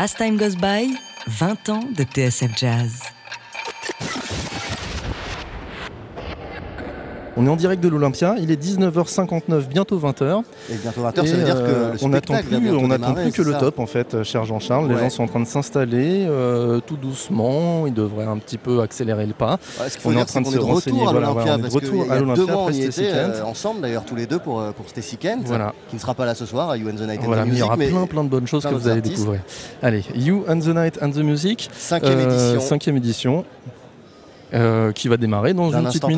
As Time Goes By, 20 ans de TSF Jazz. On est en direct de l'Olympia, il est 19h59, bientôt 20h. Et bientôt 20h, ça veut dire que euh, le on n'attend plus, on n'attend démarrer, plus que le ça top en fait, cher Jean-Charles. Les gens sont en train de s'installer euh, tout doucement. Ils devraient un petit peu accélérer le pas. Ouais, On est en train de se renseigner, voilà, l'Olympia, on est de retour à l'Olympia après était euh, ensemble d'ailleurs tous les deux pour, euh, pour Stacy Kent, Voilà. qui ne sera pas là ce soir à You and the Night and Voilà, the mais il y Music, aura plein plein de bonnes choses que vous allez découvrir. Allez, You and the Night and the Music, cinquième édition, cinquième édition, euh, qui va démarrer dans une petite à.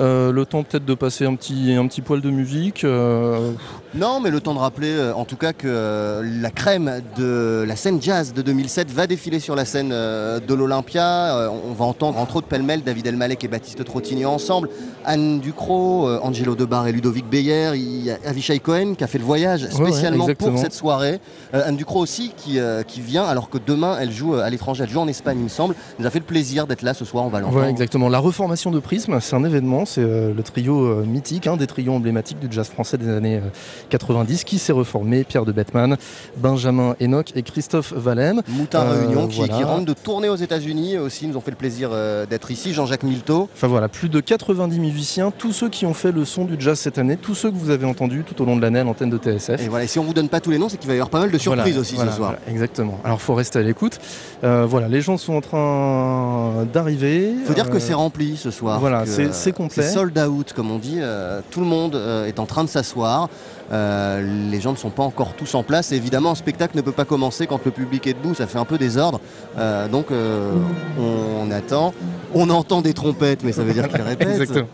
Euh, le temps peut-être de passer un petit, un petit poil de musique. euh, Non, mais le temps de rappeler en tout cas que la crème de la scène jazz de 2007 va défiler sur la scène de l'Olympia. On va entendre entre autres pêle-mêle David Elmalek et Baptiste Trottigny ensemble, Anne Ducrot, Angelo Debar et Ludovic Beyer, il y a Avishai Cohen qui a fait le voyage ouais, spécialement pour cette soirée. Anne Ducrot aussi qui, qui vient alors que demain elle joue à l'étranger, elle joue en Espagne il me semble. Nous a fait le plaisir d'être là ce soir, on va l'entendre. Voilà, exactement. La reformation de Prisme, c'est un événement, c'est euh, le trio euh, mythique, un des trios emblématiques du jazz français des années euh, 90, qui s'est reformé. Pierre de Bettman, Benjamin Enoch et Christophe Valem. Moutin Euh, Réunion qui, voilà. qui rentre de tournée aux États-Unis aussi, nous ont fait le plaisir euh, d'être ici. Jean-Jacques Milteau. Enfin voilà, plus de 90 musiciens, tous ceux qui ont fait le son du jazz cette année, tous ceux que vous avez entendus tout au long de l'année à l'antenne de TSF. Et voilà, et si on vous donne pas tous les noms, c'est qu'il va y avoir pas mal de surprises Voilà, aussi voilà, ce soir. exactement. Alors faut rester à l'écoute. Euh, voilà, les gens sont en train d'arriver. Il faut dire que Euh, c'est rempli ce soir. voilà, c'est- complet. C'est sold out, comme on dit. euh, tout le monde euh, est en train de s'asseoir. Euh, les gens ne sont pas encore tous en place. Et évidemment, un spectacle ne peut pas commencer quand le public est debout. Ça fait un peu désordre. Euh, donc, euh, on attend. On entend des trompettes, mais ça veut dire qu'ils répètent. Exactement.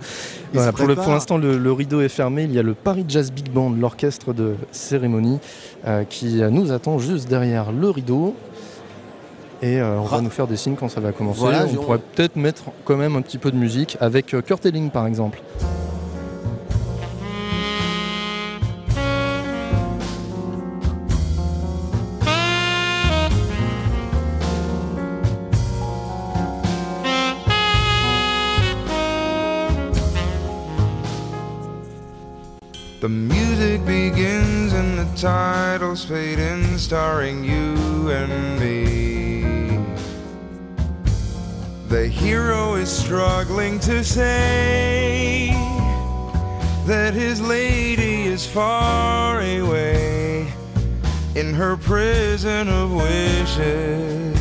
Voilà, pour l'instant, le, le rideau est fermé. Il y a le Paris Jazz Big Band, l'orchestre de cérémonie, qui nous attend juste derrière le rideau. Et euh, on va nous faire des signes quand ça va commencer. Voilà, on je- pourrait peut-être mettre quand même un petit peu de musique avec euh, Kurt Elling par exemple. The music begins and the titles fade in, starring you and me. The hero is struggling to say that his lady is far away in her prison of wishes.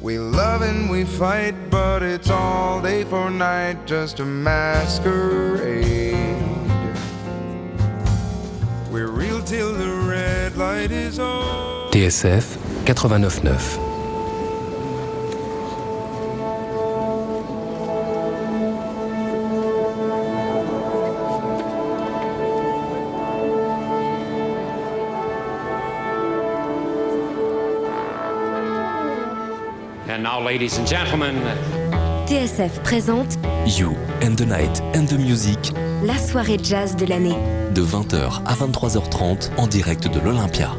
We love and we fight, but it's all day for night, just a masquerade. We're real till the red light is on. TSF 89.9. ladies and gentlemen, TSF présente You and the Night and the Music la soirée jazz de l'année. de 20h à 23h30 en direct de l'Olympia.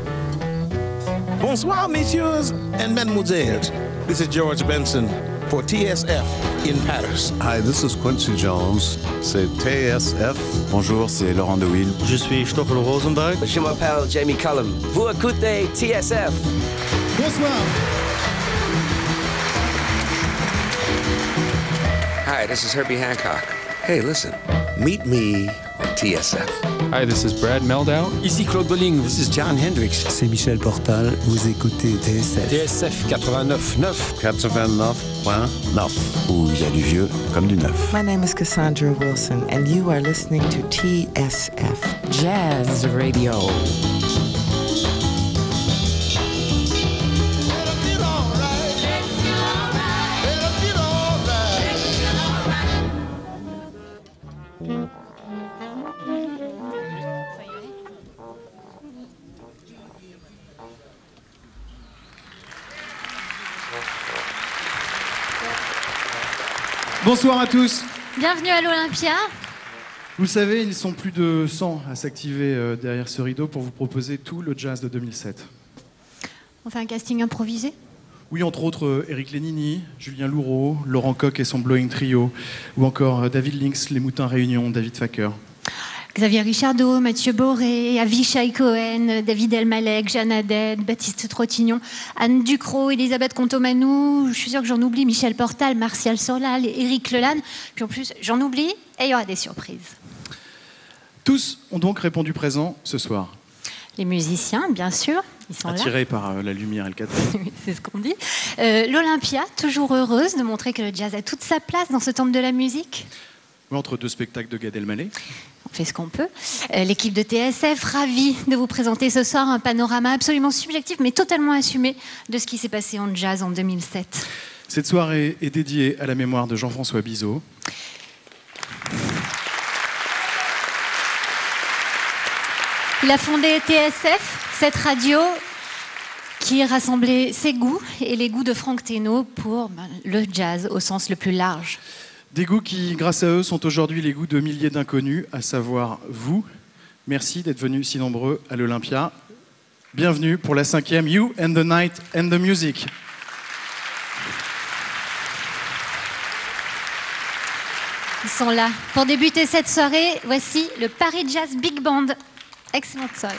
Bonsoir, messieurs and mademoiselles. This is George Benson for TSF in Paris. Hi, this is Quincy Jones. C'est TSF. Bonjour, c'est Laurent DeWill. Je suis Stoffel Rosenberg. Je m'appelle Jamie Cullum. Vous écoutez TSF. Hi, this is Herbie Hancock. Hey, listen, meet me on TSF. Hi, this is Brad Meldow. Ici Claude Bolling, this is John Hendricks. C'est Michel Portal, vous écoutez TSF. TSF 89.9. 89.9. Où il y a du vieux comme du neuf. My name is Cassandra Wilson, and you are listening to TSF Jazz Radio. Bonsoir à tous. Bienvenue à l'Olympia. Vous le savez, ils sont plus de 100 à s'activer euh, derrière ce rideau pour vous proposer tout le jazz de 2007. On fait un casting improvisé? Oui, entre autres, euh, Eric Lénini, Julien Louraud, Laurent Koch et son Blowing Trio, ou encore euh, David Lynx, Les Moutins Réunion, David Facker. Xavier Richardot, Mathieu Boré, Avishai Cohen, David Elmalek, Jeanne Haddad, Baptiste Trottignon, Anne Ducrot, Elisabeth Contomanou, je suis sûre que j'en oublie, Michel Portal, Martial Solal, Éric Lelanne, puis en plus j'en oublie et il y aura des surprises. Tous ont donc répondu présent ce soir. Les musiciens, bien sûr, ils sont Attirés là. par euh, la lumière et le cadre. C'est ce qu'on dit. Euh, L'Olympia, toujours heureuse de montrer que le jazz a toute sa place dans ce temple de la musique? Entre deux spectacles de Gad Elmaleh. On fait ce qu'on peut. Euh, L'équipe de TSF, ravie de vous présenter ce soir un panorama absolument subjectif, mais totalement assumé de ce qui s'est passé en jazz en 2007. Cette soirée est dédiée à la mémoire de Jean-François Bizot. Il a fondé TSF, cette radio qui rassemblait ses goûts et les goûts de Franck Thénault pour ben, le jazz au sens le plus large. Des goûts qui, grâce à eux, sont aujourd'hui les goûts de milliers d'inconnus, à savoir vous. Merci d'être venus si nombreux à l'Olympia. Bienvenue pour la cinquième You and the Night and the Music. Ils sont là. Pour débuter cette soirée, voici le Paris Jazz Big Band. Excellente soirée.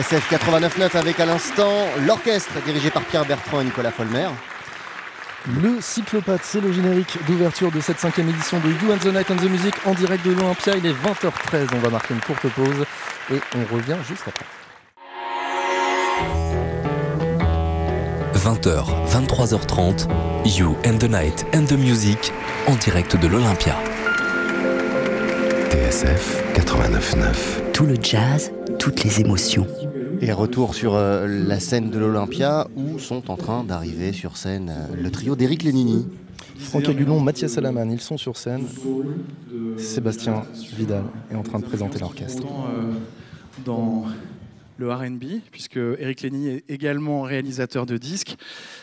TSF 89.9 avec à l'instant l'orchestre dirigé par Pierre Bertrand et Nicolas Folmer. Le cyclopathe, c'est le générique d'ouverture de cette cinquième édition de You and the Night and the Music en direct de l'Olympia. Il est 20h13, on va marquer une courte pause et on revient juste après. 20h, 23h30, You and the Night and the Music en direct de l'Olympia. TSF 89.9. Tout le jazz, toutes les émotions. Et retour sur euh, la scène de l'Olympia où sont en train d'arriver sur scène euh, le trio d'Éric Lénini. Franck Agulon, Mathias Salaman, ils sont sur scène. Sébastien Vidal est en train de présenter l'orchestre. Euh, dans le RB, puisque Eric Lénini est également réalisateur de disques,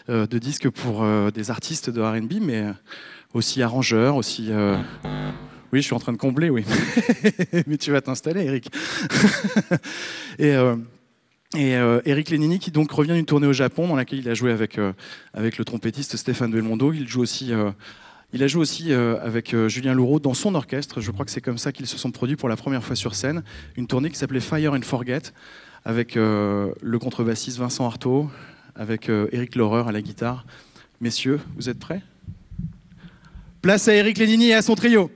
de disques pour des artistes de RB, mais aussi arrangeur, aussi. Oui, je suis en train de combler, oui. mais tu vas t'installer, Eric. et. Et euh, Eric Lénini qui donc revient d'une tournée au Japon dans laquelle il a joué avec, euh, avec le trompettiste Stéphane Belmondo. Il joue aussi, euh, il a joué aussi avec Julien Louraud dans son orchestre. Je crois que c'est comme ça qu'ils se sont produits pour la première fois sur scène. Une tournée qui s'appelait Fire and Forget avec le contrebassiste Vincent Artaud, avec Eric Laureur à la guitare. Messieurs, vous êtes prêts? Place à Eric Lénini et à son trio.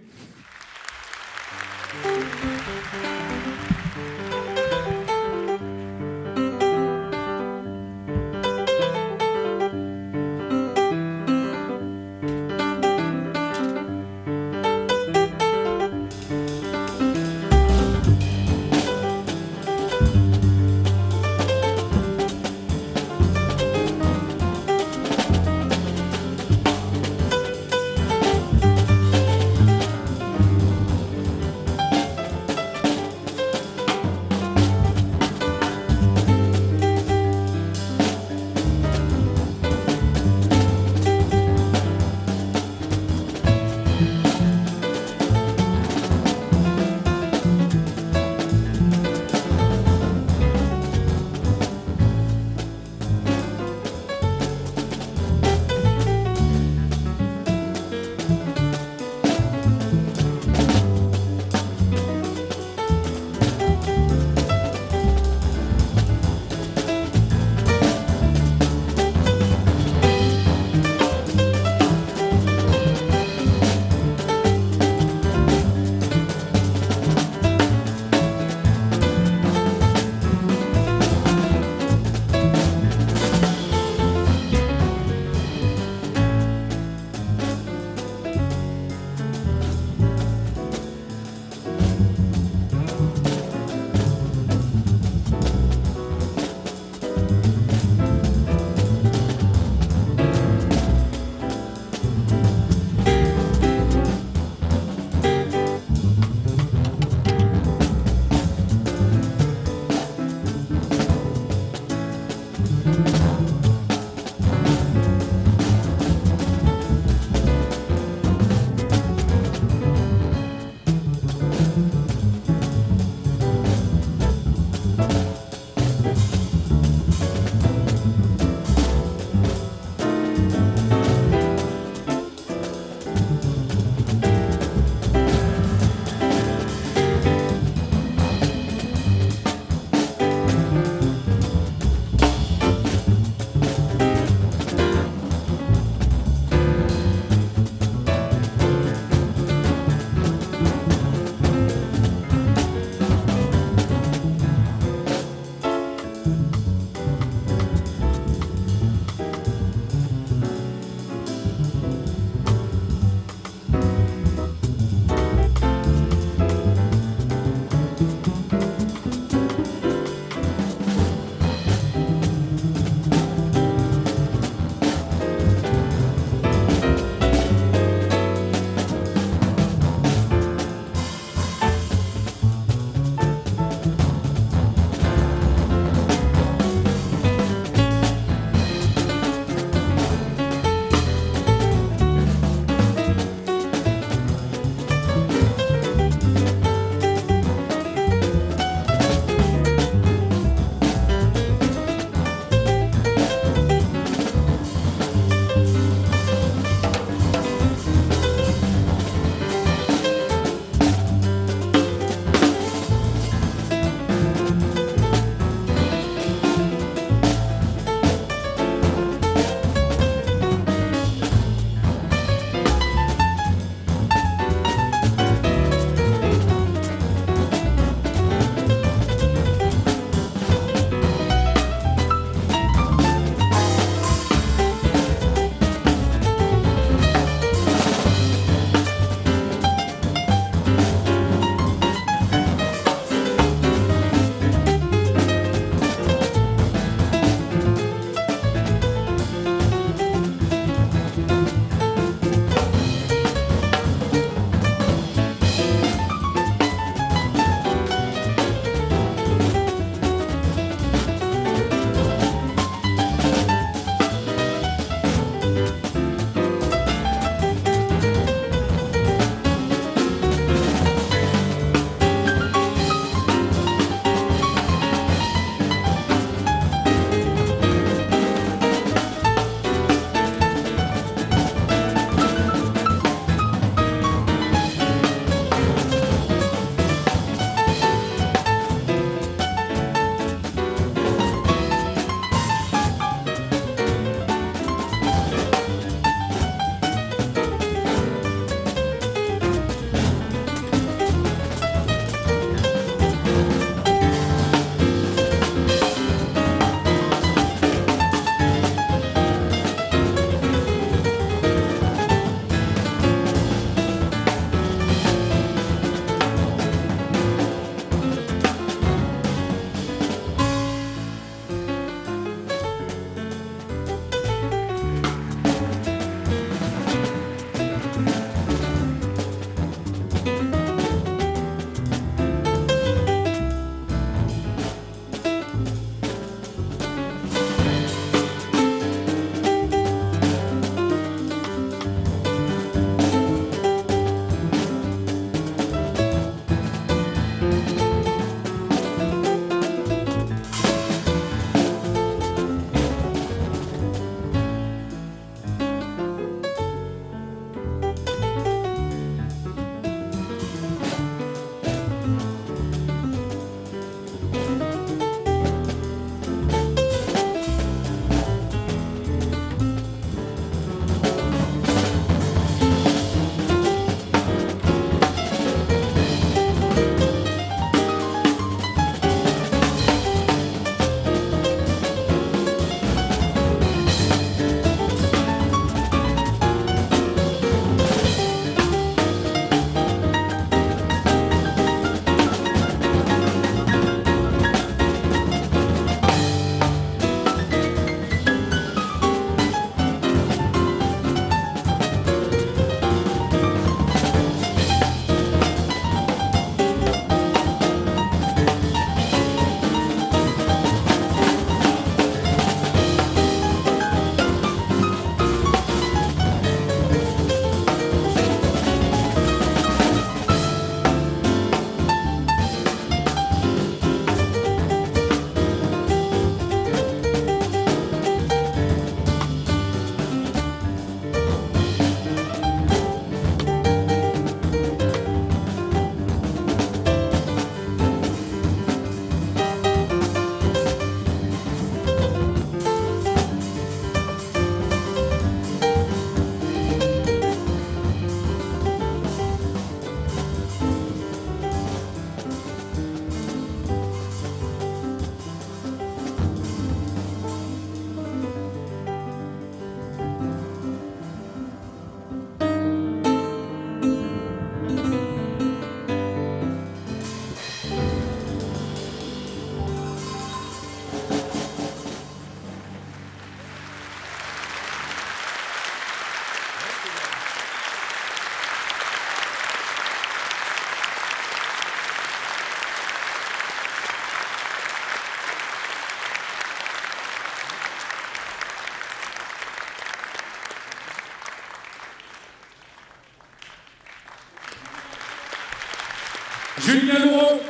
Julien Louraud.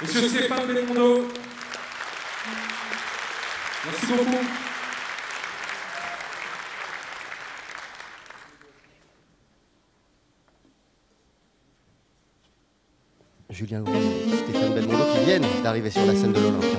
Monsieur Stéphane Belmondo. Merci beaucoup. Julien et Stéphane Belmondo qui viennent d'arriver sur la scène de l'Olympia.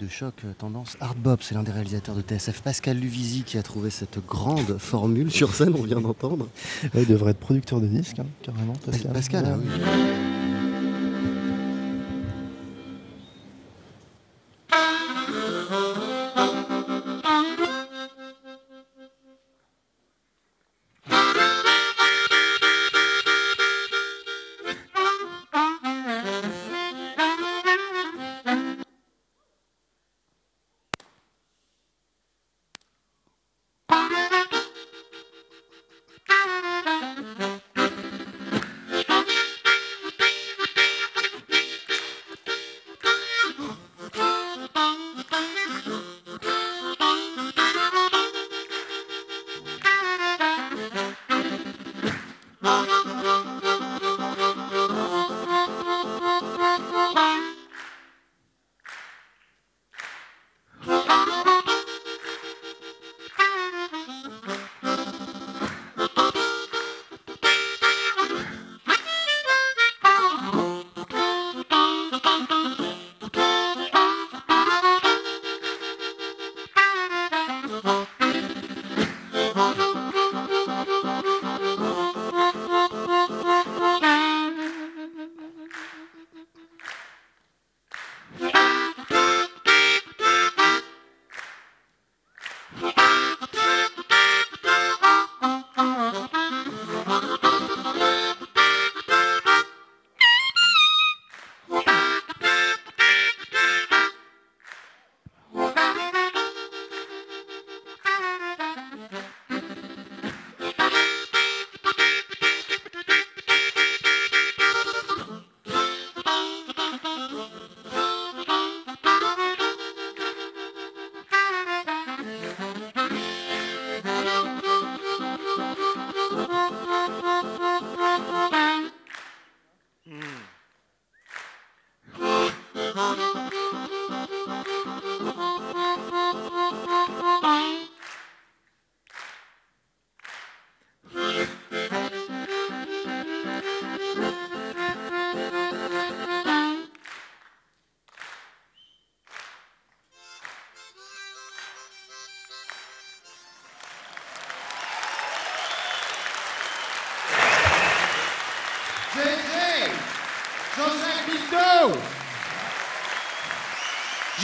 De choc euh, tendance hard bop. C'est l'un des réalisateurs de TSF, Pascal Luvisi, qui a trouvé cette grande formule sur scène, on vient d'entendre. Il devrait être producteur de disques, hein, carrément, Pascal. Pascal, ah oui.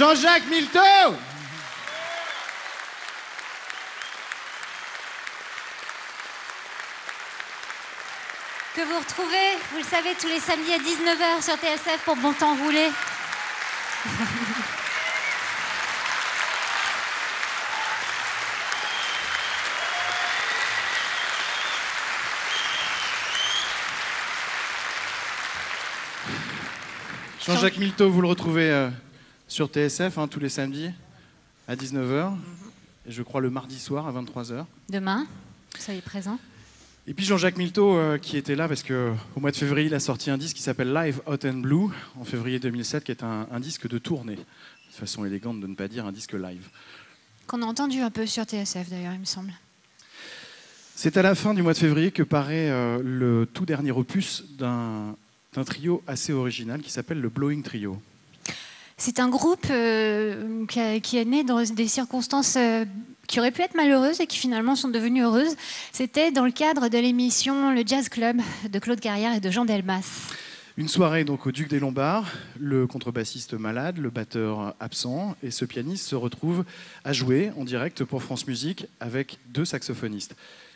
Jean-Jacques Milteau Que vous retrouvez, vous le savez, tous les samedis à 19h sur TSF pour Bon Temps Roulé. Jean-Jacques Milteau, vous le retrouvez euh, sur TSF hein, tous les samedis à 19h. Et je crois le mardi soir à 23h. Demain, soyez présents. Et puis Jean-Jacques Milteau euh, qui était là parce qu'au mois de février, il a sorti un disque qui s'appelle Live Hot and Blue en février 2007, qui est un, un disque de tournée. De façon élégante de ne pas dire un disque live. Qu'on a entendu un peu sur TSF d'ailleurs, il me semble. C'est à la fin du mois de février que paraît euh, le tout dernier opus d'un trio assez original qui s'appelle le Blowing Trio. C'est un groupe euh, qui, est né dans des circonstances euh, qui auraient pu être malheureuses et qui finalement sont devenues heureuses. C'était dans le cadre de l'émission Le Jazz Club de Claude Carrière et de Jean Delmas. Une soirée donc au Duc des Lombards, le contrebassiste malade, le batteur absent, et ce pianiste se retrouve à jouer en direct pour France Musique avec deux saxophonistes.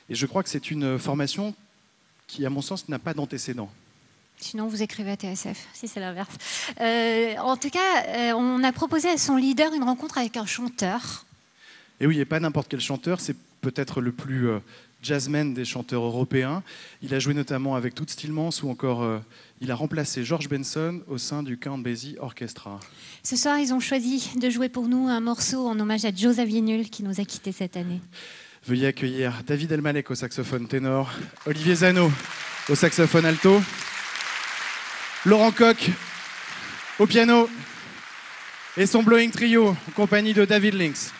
Et je crois que c'est une formation qui, à mon sens, n'a pas d'antécédent. Sinon, vous écrivez à TSF, si c'est l'inverse. Euh, en tout cas, euh, on a proposé à son leader une rencontre avec un chanteur. Et oui, et pas n'importe quel chanteur, c'est peut-être le plus euh, jazzman des chanteurs européens. Il a joué notamment avec Toots Stillmans ou encore euh, il a remplacé George Benson au sein du Count Basie Orchestra. Ce soir, ils ont choisi de jouer pour nous un morceau en hommage à Joe Zawinul qui nous a quittés cette année. Veuillez accueillir David Elmalek au saxophone ténor, Olivier Zano au saxophone alto, Laurent Koch au piano et son blowing trio en compagnie de David Lynx.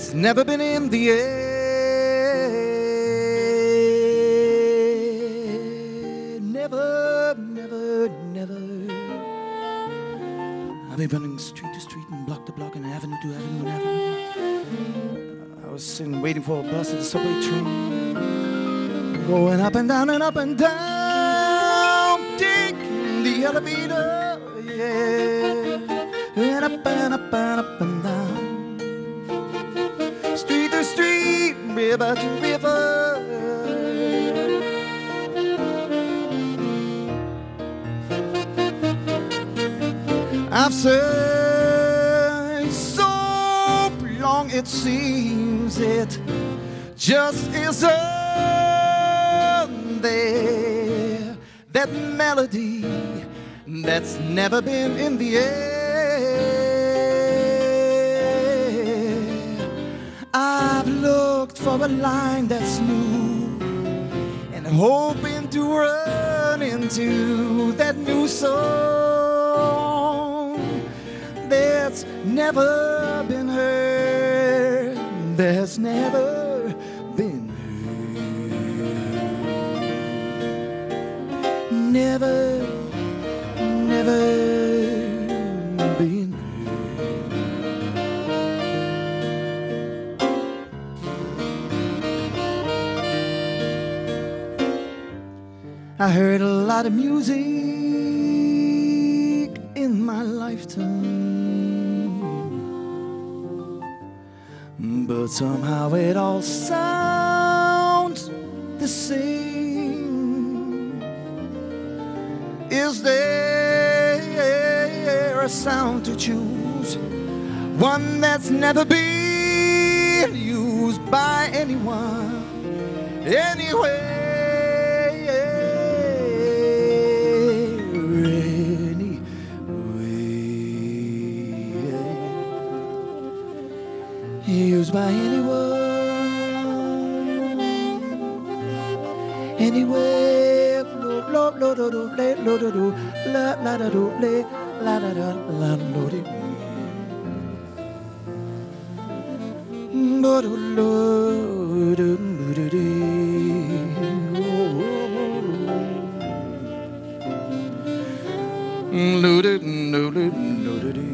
That's never been in the air. Never, never, never. I've been running street to street and block to block and avenue to avenue and avenue. I was sitting waiting for a bus at the subway train. Going up and down and up and down. Taking the elevator, yeah. And up and up and up and river to river. I've searched so long it seems it just isn't there. That melody that's never been in the air. For a line that's new and hoping to run into that new song that's never been heard. There's never been heard. Never I heard a lot of music in my lifetime, but somehow it all sounds the same. Is there a sound to choose? One that's never been used by anyone, anywhere. Da la da da la lo di. Lo do lo do do do do. Lo do do do do do do.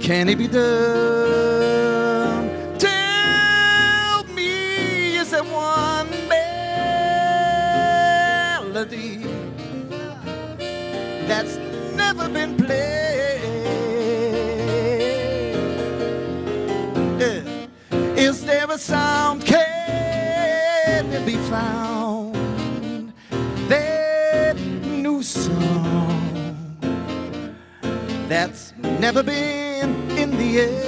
Can it be done? Been played? Yeah. Is there a sound? Can it be found? That new song that's never been in the air.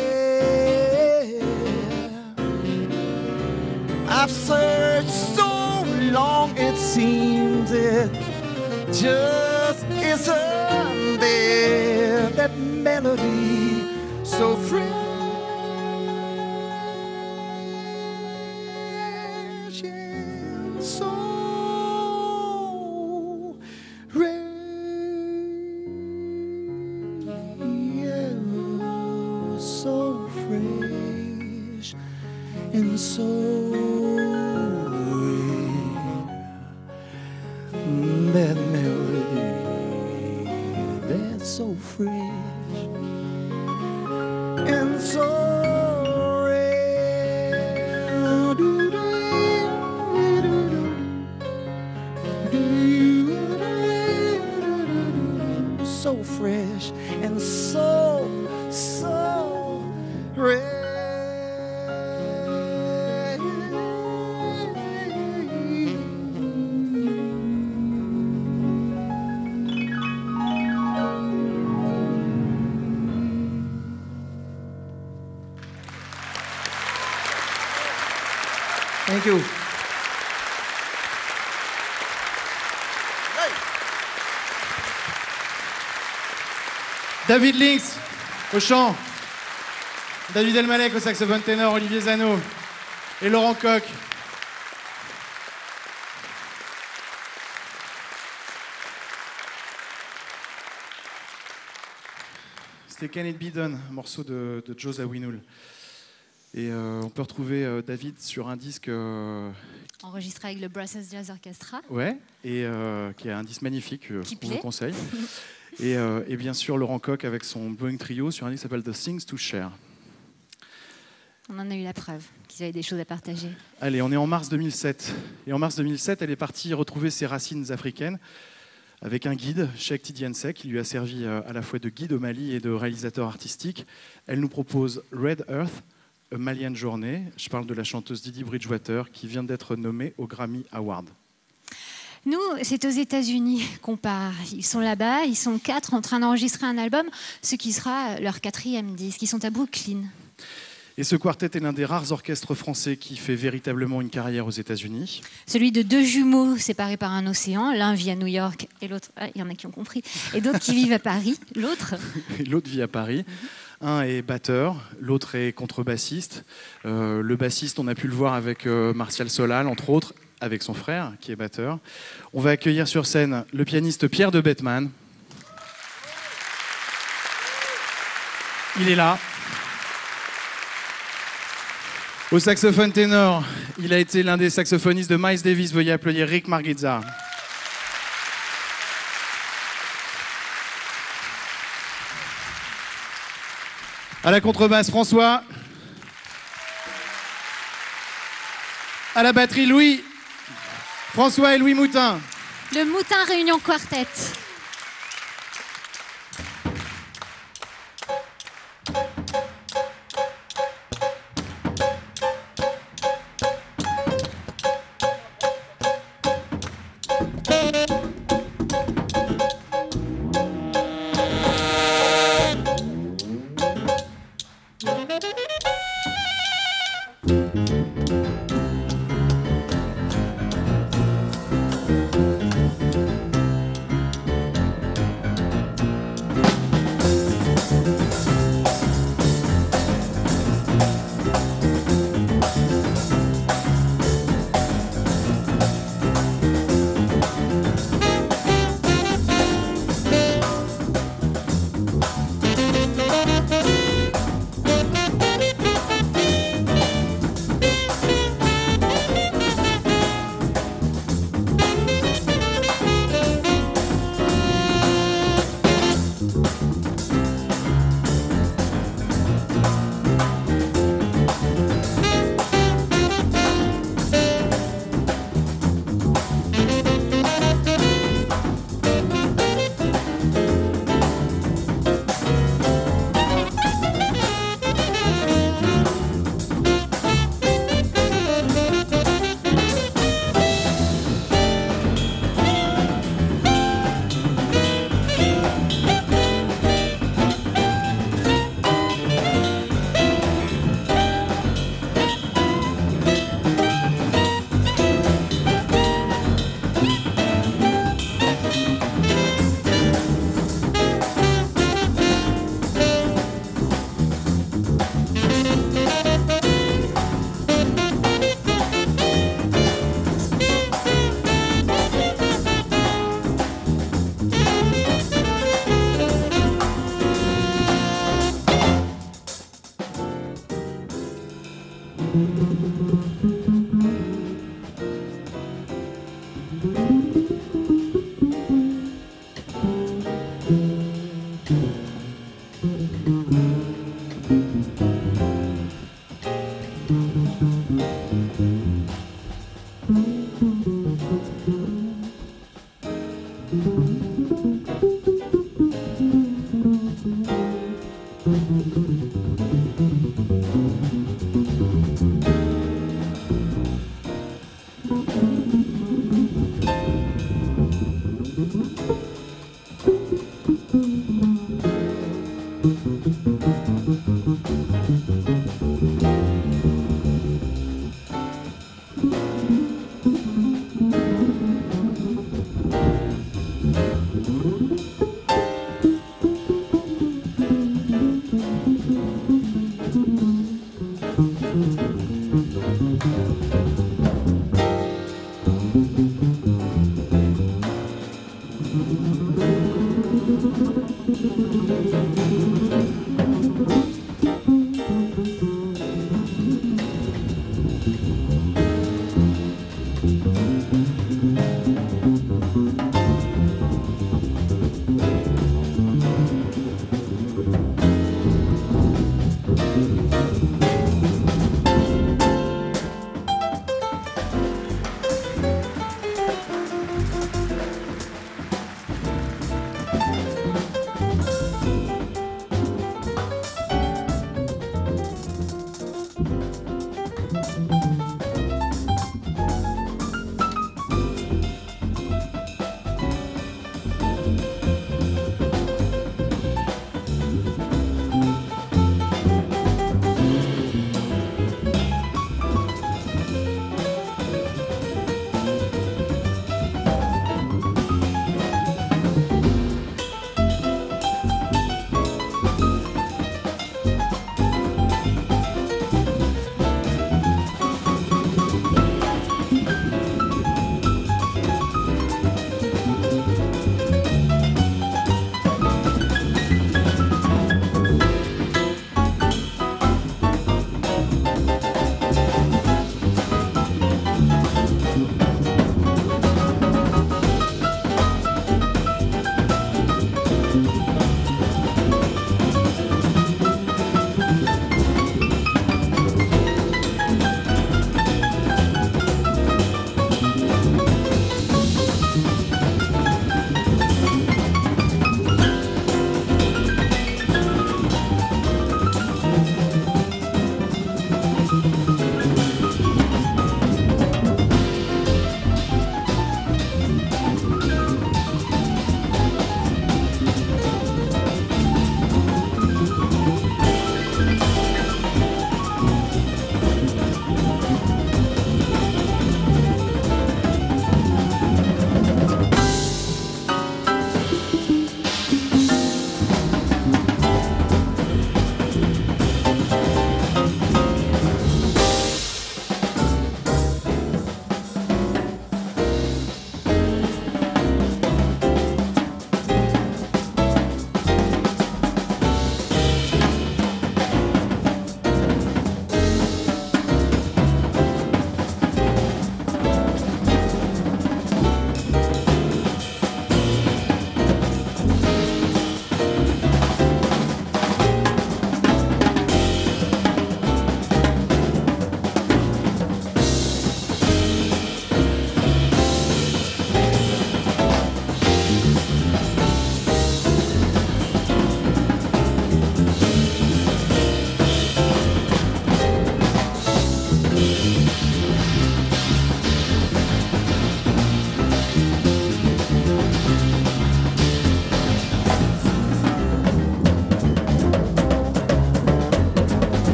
I've searched so long, it seems it just isn't there. That melody so fresh David Lynx au chant, David Elmalek au saxophone ténor, Olivier Zano et Laurent Coq. C'était Can It Be Done, un morceau de, de Joe Zawinul. Et euh, on peut retrouver euh, David sur un disque euh, Enregistré avec le Brussels Jazz Orchestra. Ouais, et qui est un disque magnifique, qu'on vous plaît. conseille. et, euh, et bien sûr, Laurent Coq avec son Boeing Trio sur un disque qui s'appelle The Things to Share. On en a eu la preuve qu'ils avaient des choses à partager. Allez, on est en mars 2007. Et en mars 2007, elle est partie retrouver ses racines africaines avec un guide, Cheikh Tidiane qui lui a servi euh, à la fois de guide au Mali et de réalisateur artistique. Elle nous propose Red Earth, A Malian Journée. Je parle de la chanteuse Didi Bridgewater qui vient d'être nommée au Grammy Award. Nous, c'est aux États-Unis qu'on part. Ils sont là-bas, ils sont quatre en train d'enregistrer un album, ce qui sera leur quatrième disque. Ils sont à Brooklyn. Et ce quartet est l'un des rares orchestres français qui fait véritablement une carrière aux États-Unis. Celui de deux jumeaux séparés par un océan. L'un vit à New York et l'autre, ah, il y en a qui ont compris, et d'autres qui vivent à Paris. L'autre, L'autre vit à Paris. Un est batteur, l'autre est contrebassiste. Euh, le bassiste, on a pu le voir avec euh, Martial Solal, entre autres, avec son frère, qui est batteur. On va accueillir sur scène le pianiste Pierre de Bettman. Il est là. Au saxophone ténor, il a été l'un des saxophonistes de Miles Davis. Veuillez applaudir Rick Margizza. À la contrebasse, François. À la batterie, Louis. François et Louis Moutin. le Moutin Réunion Quartet.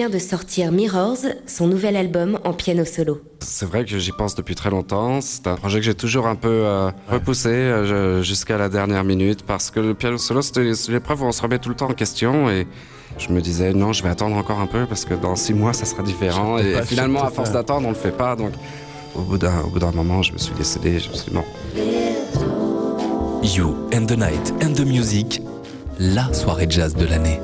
Vient de sortir Mirrors, son nouvel album en piano solo. C'est vrai que j'y pense depuis très longtemps. C'est un projet que j'ai toujours un peu euh, repoussé euh, jusqu'à la dernière minute parce que le piano solo, c'est l'épreuve où on se remet tout le temps en question et je me disais non, je vais attendre encore un peu parce que dans six mois, ça sera différent. Et finalement, à force d'attendre, on le fait pas. Donc, au bout d'un moment, je me suis décédé. Je me suis dit non. You and the Night and the Music, la soirée jazz de l'année.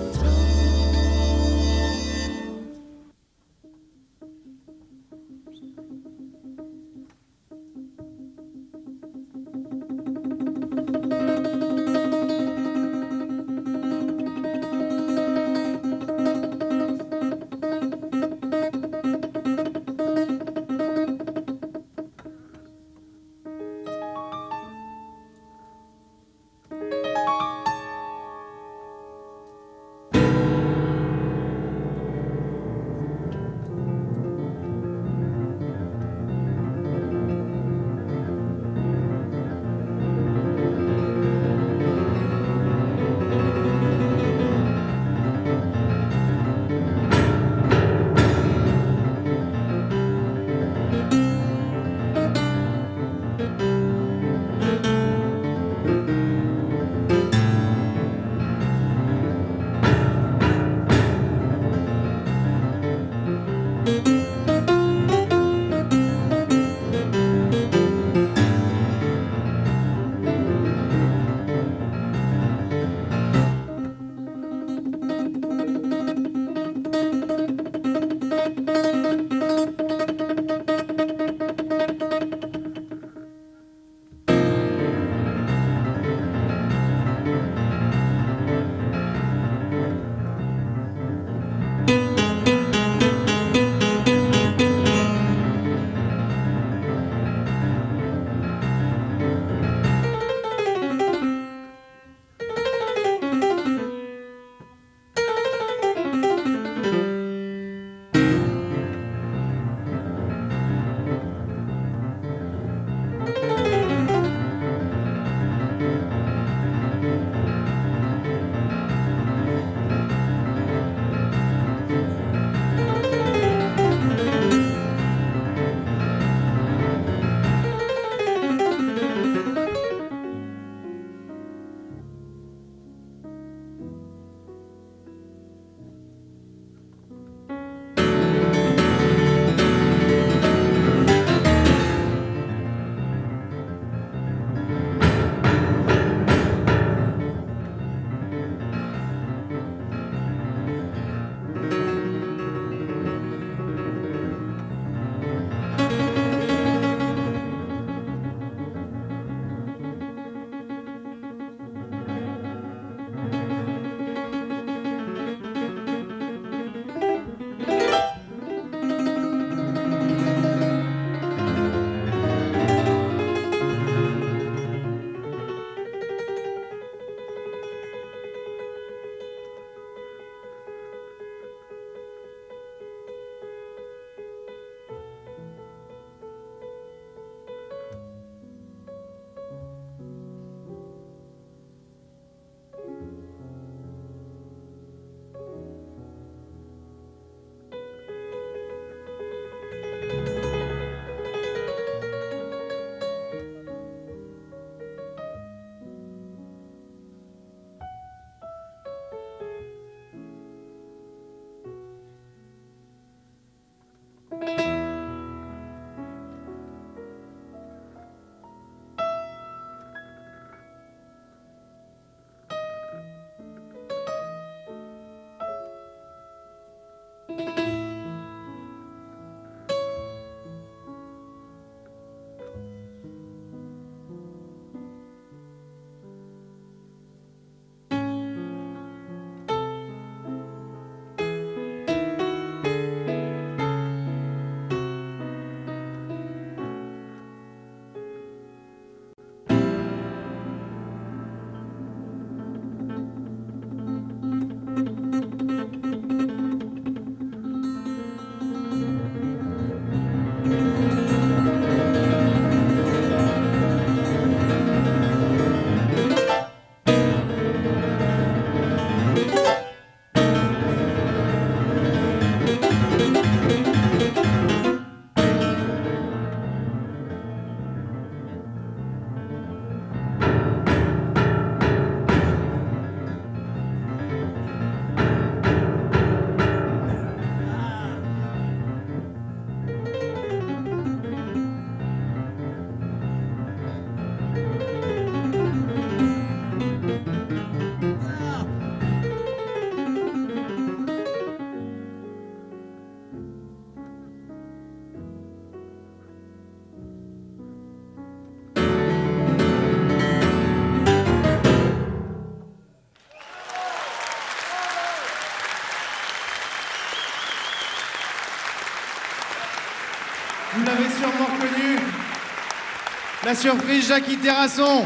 La surprise Jackie Terrasson.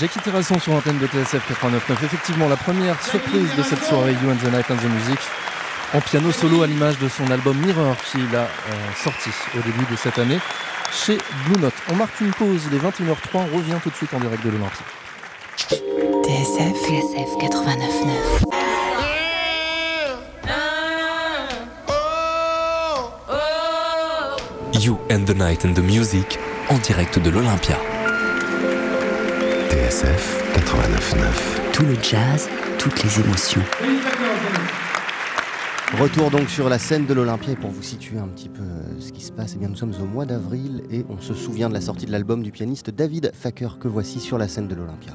Jackie Terrasson sur l'antenne de TSF 89.9. Effectivement, la première surprise de cette soirée You and the Night and the Music en piano solo à l'image de son album Mirror qu'il a euh, sorti au début de cette année chez Blue Note. On marque une pause, il est 21h03, on revient tout de suite en direct de l'Olympia. TSF, TSF 89.9. You and the Night and the Music en direct de l'Olympia. TSF 89.9. Tout le jazz, toutes les émotions. Retour donc sur la scène de l'Olympia et pour vous situer un petit peu euh, ce qui se passe, eh bien nous sommes au mois d'avril et on se souvient de la sortie de l'album du pianiste David Facker que voici sur la scène de l'Olympia.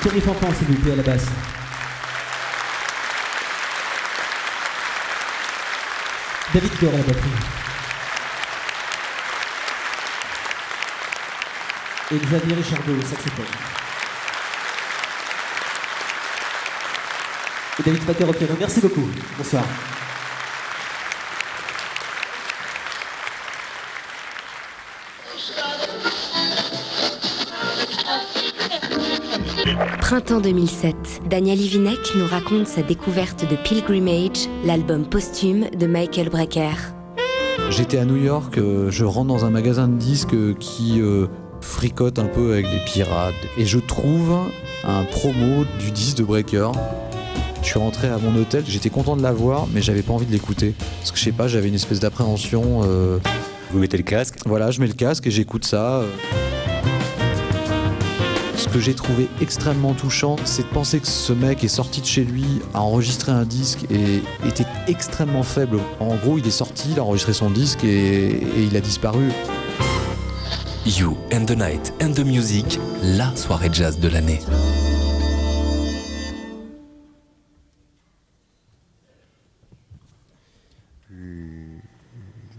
Thierry Fanfan, s'il vous plaît, à la basse. David Gore à la batterie. Et Xavier Richardot au saxophone. Et David Pater au piano. Merci beaucoup. Bonsoir. Printemps 2007, Daniel Ivinek nous raconte sa découverte de Pilgrimage, l'album posthume de Michael Brecker. J'étais à New York, euh, je rentre dans un magasin de disques euh, qui euh, fricote un peu avec des pirates et je trouve un promo du disque de Brecker. Je suis rentré à mon hôtel, j'étais content de l'avoir, mais j'avais pas envie de l'écouter. Parce que je sais pas, j'avais une espèce d'appréhension. Vous mettez le casque? Voilà, je mets le casque et j'écoute ça. Ce que j'ai trouvé extrêmement touchant, c'est de penser que ce mec est sorti de chez lui, a enregistré un disque et était extrêmement faible. En gros, il est sorti, il a enregistré son disque et, et il a disparu. You and the Night and the Music, la soirée jazz de l'année.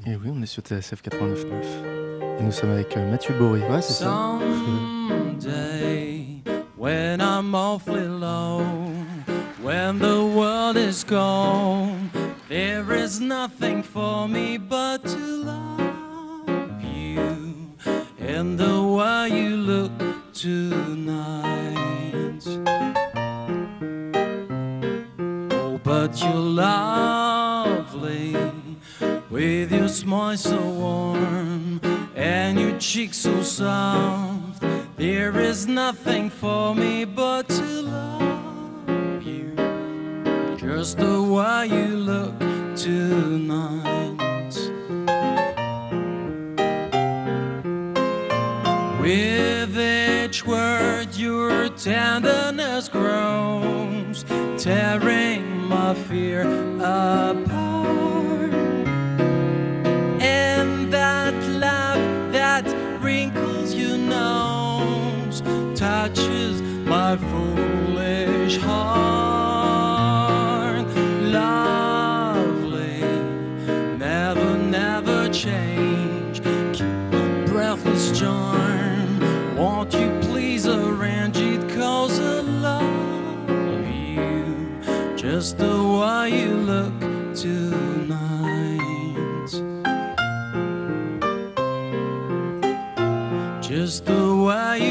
Et oui, on est sur TSF 89.9. Et nous sommes avec euh, Mathieu Boré. Ouais, c'est ça. When I'm awfully low, when the world is gone, there is nothing for me but to love you and the way you look tonight. Oh, but you're lovely with your smile so warm and your cheeks so soft. There is nothing for me but to love you, just the way you look tonight. With each word, your tenderness grows, tearing my fear apart. catches my foolish heart. Lovely, never, never change. Keep a breathless charm. Won't you please arrange it? Cause I love you just the way you look tonight. Just the way you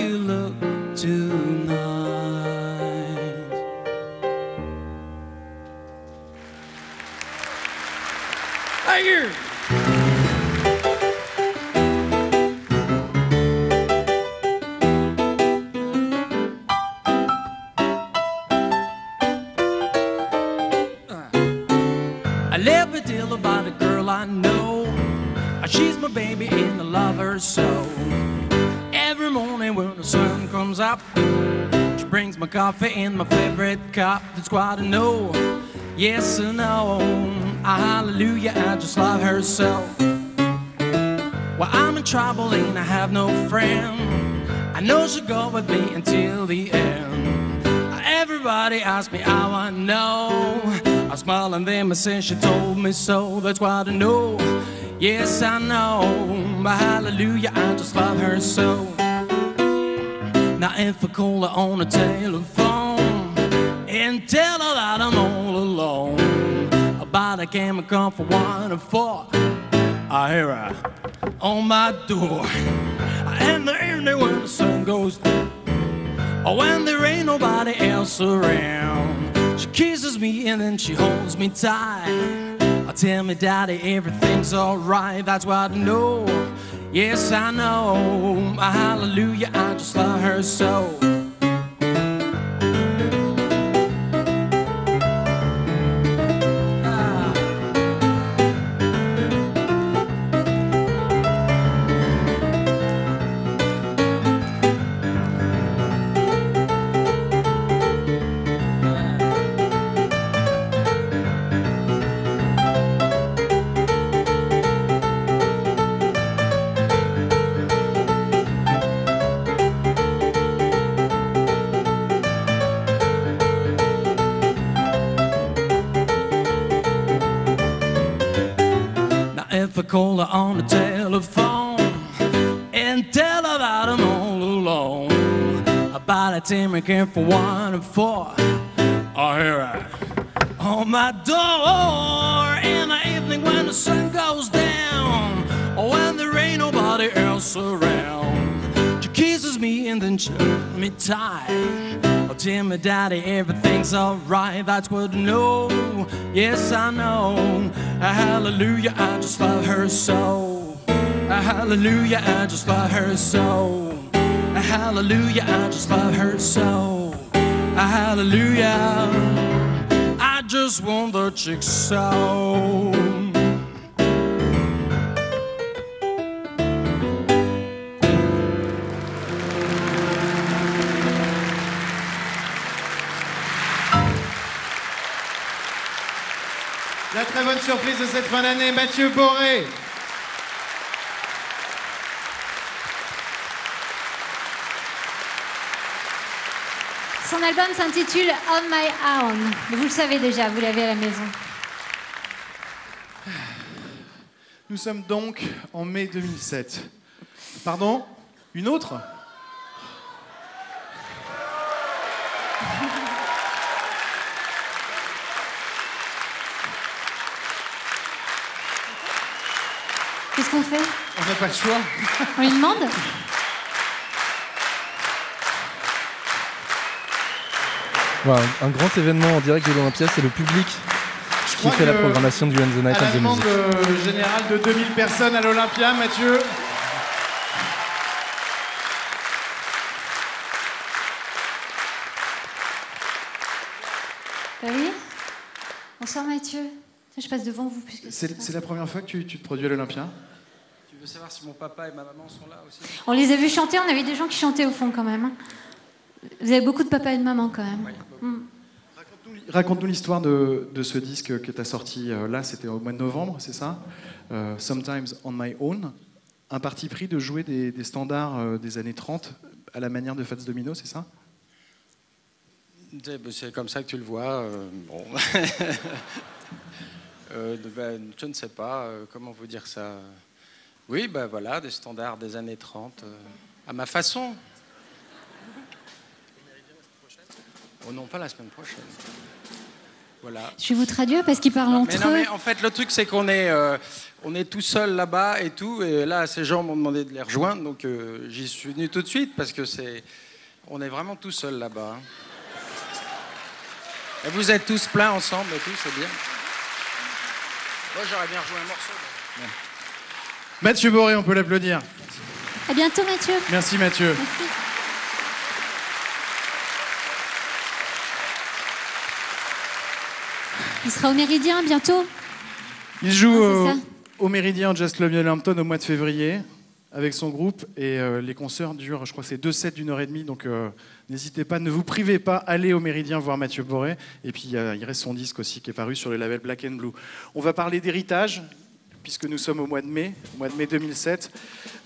love her so. Every morning when the sun comes up, she brings my coffee in my favorite cup. That's quite a no. Yes or no. A hallelujah, I just love her so. Well, I'm in trouble and I have no friend. I know she'll go with me until the end. Everybody asks me how I know. I smile and then I say she told me so. That's what I know. Yes, I know. But hallelujah, I just love her so. Now if I call her on the telephone and tell her that I'm all alone, about came come for one and four, I hear her on my door. And the evening when the sun goes down. Oh, when there ain't nobody else around, she kisses me and then she holds me tight. I tell me, Daddy, everything's alright. That's what I know. Yes, I know. Hallelujah, I just love her so. Call her on the telephone and tell her that I'm all alone, about a team I care for one and four, I hear her on my door in the evening when the sun goes down, or when there ain't nobody else around. Me and then holds me tight. Oh, me, Daddy, everything's alright. That's what I know. Yes, I know. Hallelujah, I just love her so. Hallelujah, I just love her so. Hallelujah, I just love her so. Hallelujah, I just want the chick so. Très bonne surprise de cette fin d'année, Mathieu Boré. Son album s'intitule On My Own. Vous le savez déjà, vous l'avez à la maison. Nous sommes donc en mai 2007. Pardon? Une autre? Qu'est-ce qu'on fait On n'a pas le choix. On lui demande Voilà, un grand événement en direct de l'Olympia, c'est le public qui fait la programmation du End the Night À la and the demande Music. euh, générale de 2000 personnes à l'Olympia, Mathieu. Oui Bonsoir Mathieu. Je passe devant vous. Puisque C'est c'est la première fois que tu, tu te produis à l'Olympia? Veux savoir si mon papa et ma maman sont là aussi On les a vus chanter, on avait des gens qui chantaient au fond quand même. hein. Vous avez beaucoup de papa et de maman quand même. Mm. Raconte-nous l'histoire de, de ce disque que tu as sorti euh, là, c'était au mois de novembre, c'est ça? Euh, Sometimes on My Own. Un parti pris de jouer des, des standards euh, des années 30 à la manière de Fats Domino, c'est ça? C'est c'est comme ça que tu le vois. euh, bon. Euh, ben, je ne sais pas euh, comment vous dire ça? Oui, ben voilà, des standards des années 30, euh, à ma façon. Oh non, pas la semaine prochaine. Voilà. Je vais vous traduire parce qu'ils parlent entre Mais non, eux. mais en fait, le truc, c'est qu'on est, euh, on est tout seul là-bas et tout. Et là, ces gens m'ont demandé de les rejoindre, donc euh, j'y suis venu tout de suite parce que c'est, on est vraiment tout seul là-bas. hein. Et vous êtes tous pleins ensemble et tout, c'est bien. Moi, j'aurais bien rejoué un morceau. mais- Mathieu Boré, on peut l'applaudir. À bientôt, Mathieu. Merci Mathieu. Merci. Il sera au Méridien bientôt. Il joue Ah, au, au Méridien Jazz Club Hampton au mois de février avec son groupe et euh, les concerts durent, je crois que c'est deux sets d'une heure et demie, donc euh, n'hésitez pas, ne vous privez pas, allez au Méridien voir Mathieu Boré. Et puis euh, il reste son disque aussi qui est paru sur le label Black and Blue. On va parler d'héritage puisque nous sommes au mois de mai, mois de mai 2007,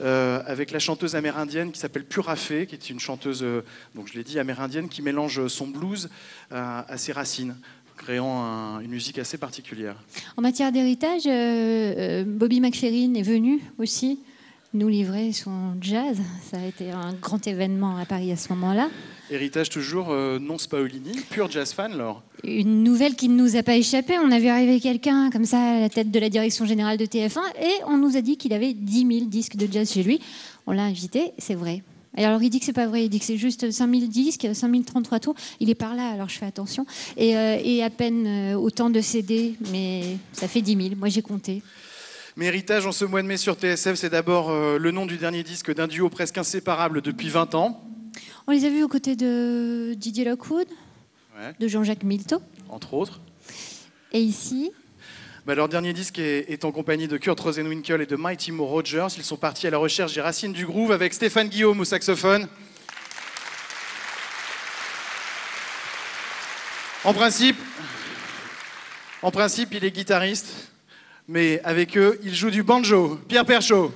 euh, avec la chanteuse amérindienne qui s'appelle Purafé, qui est une chanteuse, euh, donc je l'ai dit, amérindienne, qui mélange son blues à ses racines, créant un- une musique assez particulière. En matière d'héritage, euh, Bobby McFerrin est venu aussi nous livrer son jazz. Ça a été un grand événement à Paris à ce moment-là. Héritage toujours euh, non Spaolini, pur jazz fan, Laure. Une nouvelle qui ne nous a pas échappé. On a vu arriver quelqu'un comme ça à la tête de la direction générale de TF1 et on nous a dit qu'il avait 10 000 disques de jazz chez lui. On l'a invité, c'est vrai. Et alors il dit que c'est pas vrai, il dit que c'est juste 5000 disques, 5033 tours. Il est par là, alors je fais attention. Et, euh, et à peine euh, autant de CD, mais ça fait 10 000. Moi j'ai compté. Mais Héritage en ce mois de mai sur TSF, c'est d'abord euh, le nom du dernier disque d'un duo presque inséparable depuis 20 ans, On les a vus aux côtés de Didier Lockwood, Ouais. de Jean-Jacques Milteau. entre autres. Et ici, Bah, leur dernier disque est, est en compagnie de Kurt Rosenwinkel et de Mighty Mo Rogers. Ils sont partis à la recherche des racines du groove avec Stéphane Guillaume au saxophone. En principe, en principe, il est guitariste, mais avec eux, il joue du banjo. Pierre Perchaud.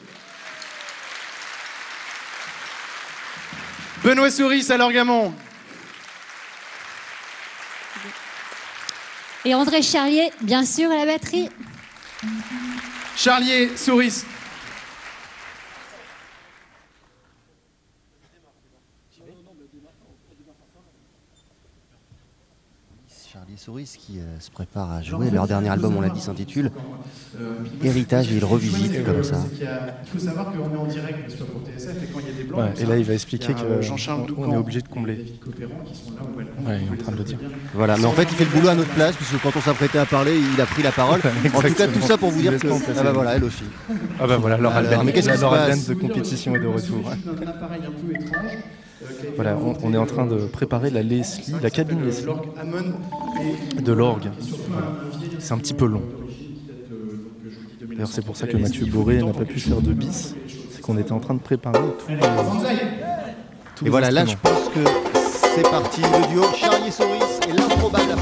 Benoît Souris à l'orgamon. et André Charlier, bien sûr, à la batterie. Charlier Souris. Souris qui euh, se préparent à jouer. Leur dernier album, on l'a dit, s'intitule Héritage et ils revisitent comme ça. Il faut savoir qu'on est en direct, soit pour TSF, et quand il y a des blancs. Ouais, et là, il va expliquer euh, que Jean-Charles on- est obligé de combler. et. Ouais, il est en train de le dire. Voilà, mais en fait, il fait le boulot à notre place, puisque quand on s'apprêtait à parler, il a pris la parole. en tout cas, tout ça pour vous dire que. Ah bah voilà, elle aussi. Ah bah voilà, Laura mais qu'est-ce la qui se Laura passe Alben de compétition est de retour. Un appareil un peu étrange. Euh, Voilà, on, on est en train de préparer la Leslie, la cabine Leslie Hammond et de l'orgue. Voilà. C'est un petit peu long. D'ailleurs, c'est pour ça que Mathieu Boré n'a pas pu faire de bis. C'est qu'on était en train de préparer tous les, Et voilà, là, je pense que c'est parti. Le duo Charlie et Souris et l'improbable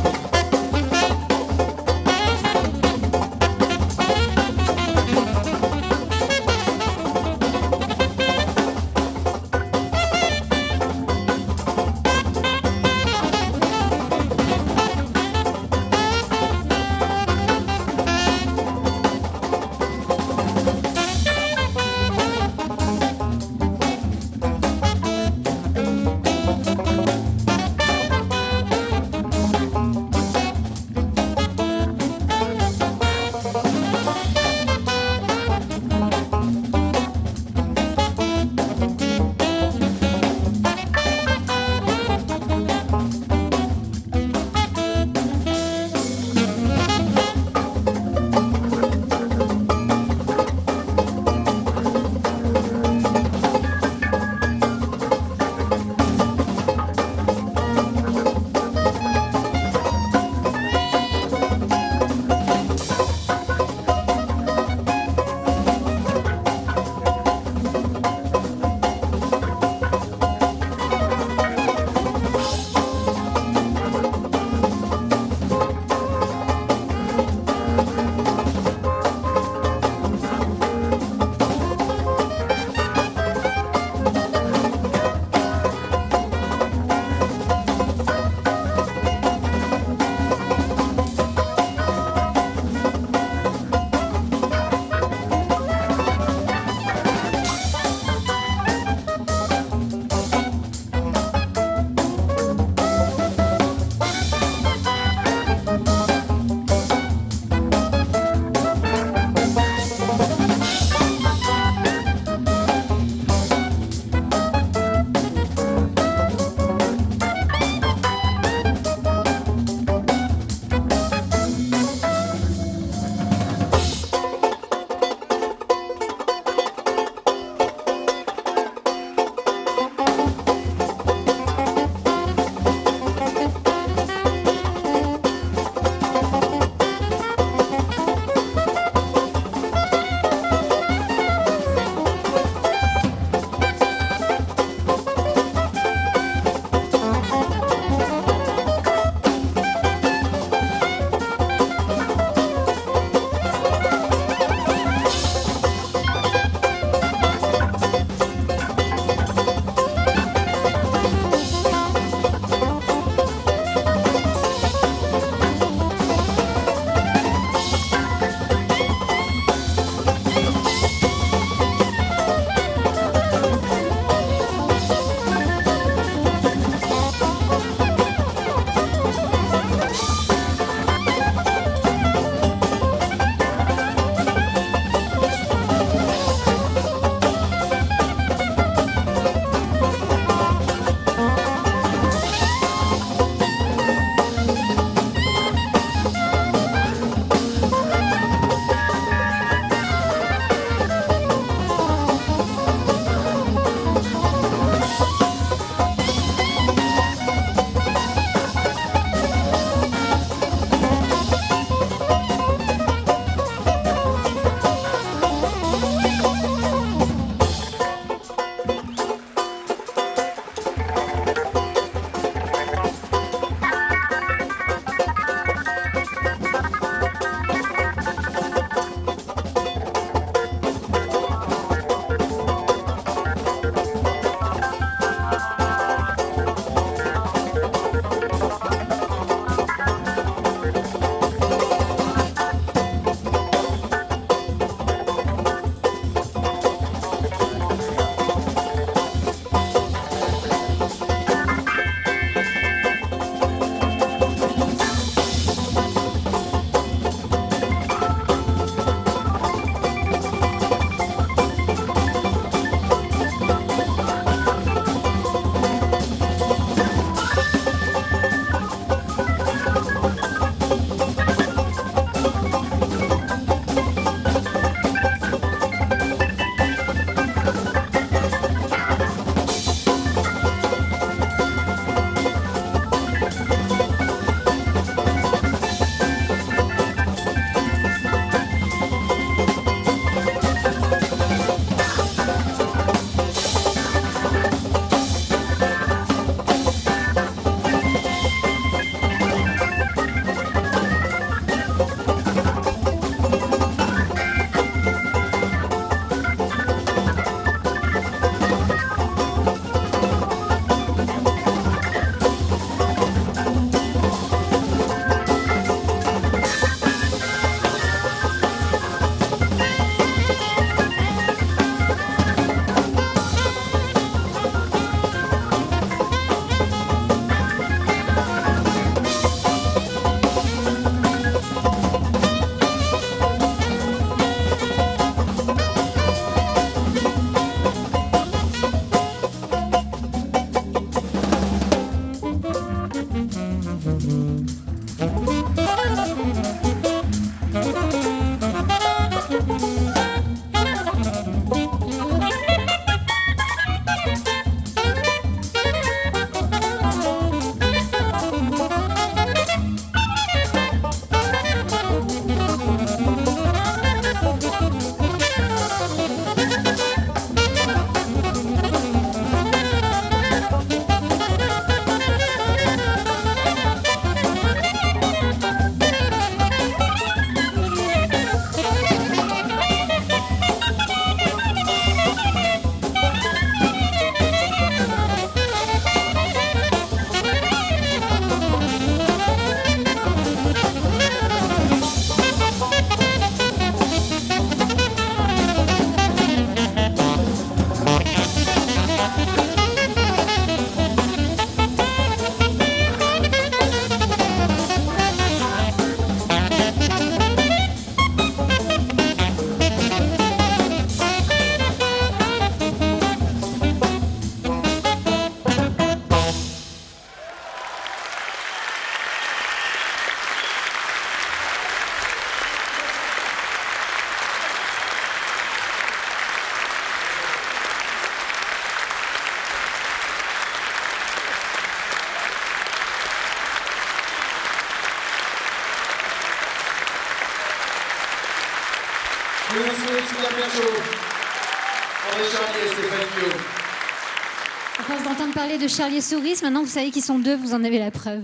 À force d'entendre parler de Charlie et Souris, maintenant vous savez qu'ils sont deux, vous en avez la preuve.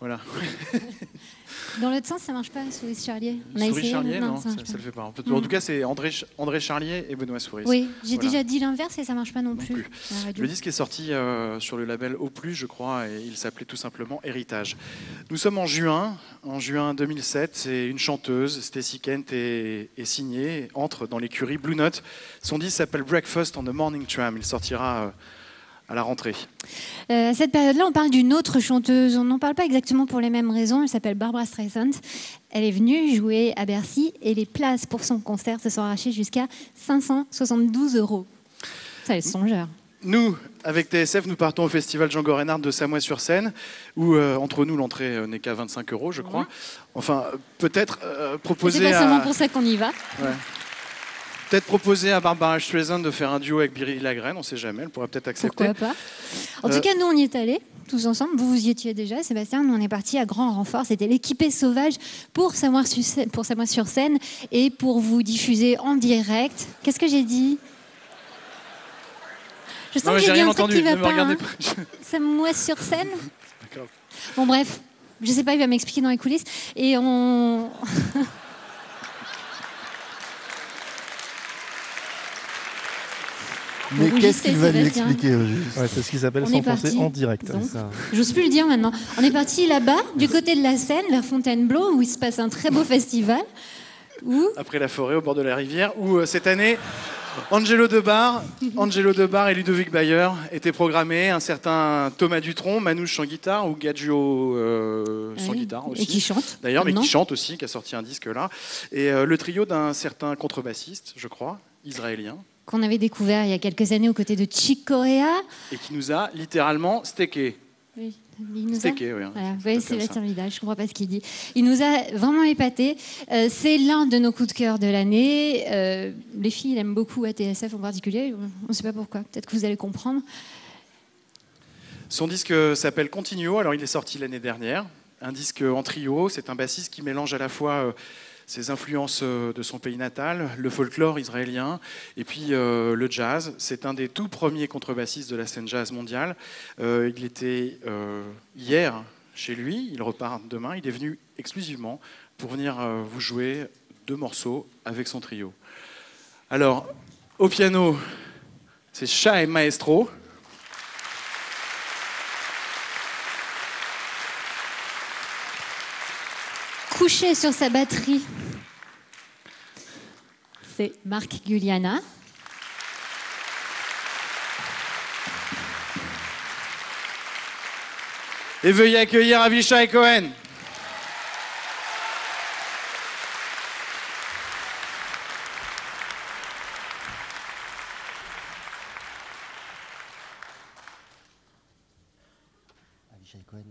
Voilà. Dans l'autre sens, ça marche pas, Souris Charlier. On a Souris essayé, Charlier, non, ça ça, le fait pas. En, fait, Mm. en tout cas, c'est André, Ch- André Charlier et Benoît Souris. Oui, j'ai Voilà. déjà dit l'inverse et ça marche pas non plus. Le disque est sorti euh, sur le label Au Plus, je crois, et il s'appelait tout simplement Héritage. Nous sommes en juin, en juin 2007, et une chanteuse, Stacy Kent, est, est signée, entre dans l'écurie Blue Note. Son disque s'appelle Breakfast on the Morning Tram. Il sortira euh, à la rentrée. Euh, à cette période-là, on parle d'une autre chanteuse. On n'en parle pas exactement pour les mêmes raisons. Elle s'appelle Barbara Streisand. Elle est venue jouer à Bercy et les places pour son concert se sont arrachées jusqu'à 572 euros. Ça, les songeurs. Nous, avec TSF, nous partons au festival Django Reinhardt de Samois-sur-Seine, où euh, entre nous, l'entrée euh, n'est qu'à 25 euros, je crois. Enfin, peut-être euh, proposer C'est pas à... seulement pour ça qu'on y va. Ouais. Peut-être proposer à Barbara Streisand de faire un duo avec Billy Lagraine, on ne sait jamais, elle pourrait peut-être accepter. Pourquoi pas En Euh, tout cas, nous, on y est allés, tous ensemble. Vous, vous y étiez déjà, Sébastien. Nous, on est partis à grand renfort. C'était l'équipée sauvage pour Samois-sur-Seine pour Samois-sur-Seine et pour vous diffuser en direct. Qu'est-ce que j'ai dit? Je sens Non, que j'ai dit un truc qui va ne me pas. hein. Samois-sur-Seine D'accord. Bon, bref. Je sais pas, il va m'expliquer dans les coulisses. Et on... Mais qu'est-ce qu'il va Sébastien. expliquer au juste Ouais, c'est ce qu'ils est s'enfoncer en direct. Donc, Ça. J'ose plus le dire maintenant. On est parti là-bas, du côté de la Seine, vers Fontainebleau, où il se passe un très beau festival. Où Après la forêt, au bord de la rivière, où euh, cette année, Angelo Debar, Angelo Debar et Ludovic Bayer étaient programmés, un certain Thomas Dutronc, Manouche en guitare, ou Gadjo euh, sans Oui, guitare et aussi. qui chante, D'ailleurs, mais qui chante aussi, qui a sorti un disque là. Et euh, le trio d'un certain contrebassiste, je crois, israélien, qu'on avait découvert il y a quelques années aux côtés de Chick Corea. et qui nous a littéralement steaké. Oui, il nous a... Steaké, oui. hein. Voilà, Un oui, Sébastien Vidal, je ne comprends pas ce qu'il dit. Il nous a vraiment épatés. Euh, c'est l'un de nos coups de cœur de l'année. Euh, les filles l'aiment beaucoup à TSF en particulier. On ne sait pas pourquoi. Peut-être que vous allez comprendre. Son disque s'appelle Continuo, alors il est sorti l'année dernière. Un disque en trio, c'est un bassiste qui mélange à la fois euh, ses influences euh, de son pays natal, le folklore israélien et puis euh, le jazz. C'est un des tout premiers contrebassistes de la scène jazz mondiale. Euh, il était hier chez lui, il repart demain. Il est venu exclusivement pour venir vous jouer deux morceaux avec son trio. Alors, au piano, c'est Shai Maestro. Couché sur sa batterie, c'est Marc Guliana. Et veuillez accueillir Avishai Cohen. Avishai Cohen.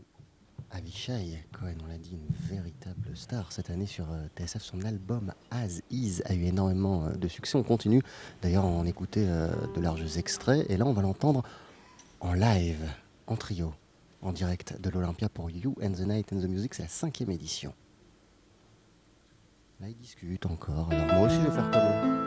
Avishai Cohen, on l'a dit, une véritable star cette année sur euh, TSF. Son album As Is a eu énormément euh, de succès. On continue d'ailleurs à en écouter euh, de larges extraits. Et là, on va l'entendre en live, en trio, en direct de l'Olympia pour You and the Night and the Music. C'est la cinquième édition. Là, ils discutent encore. Alors, moi aussi, je vais faire comme eux.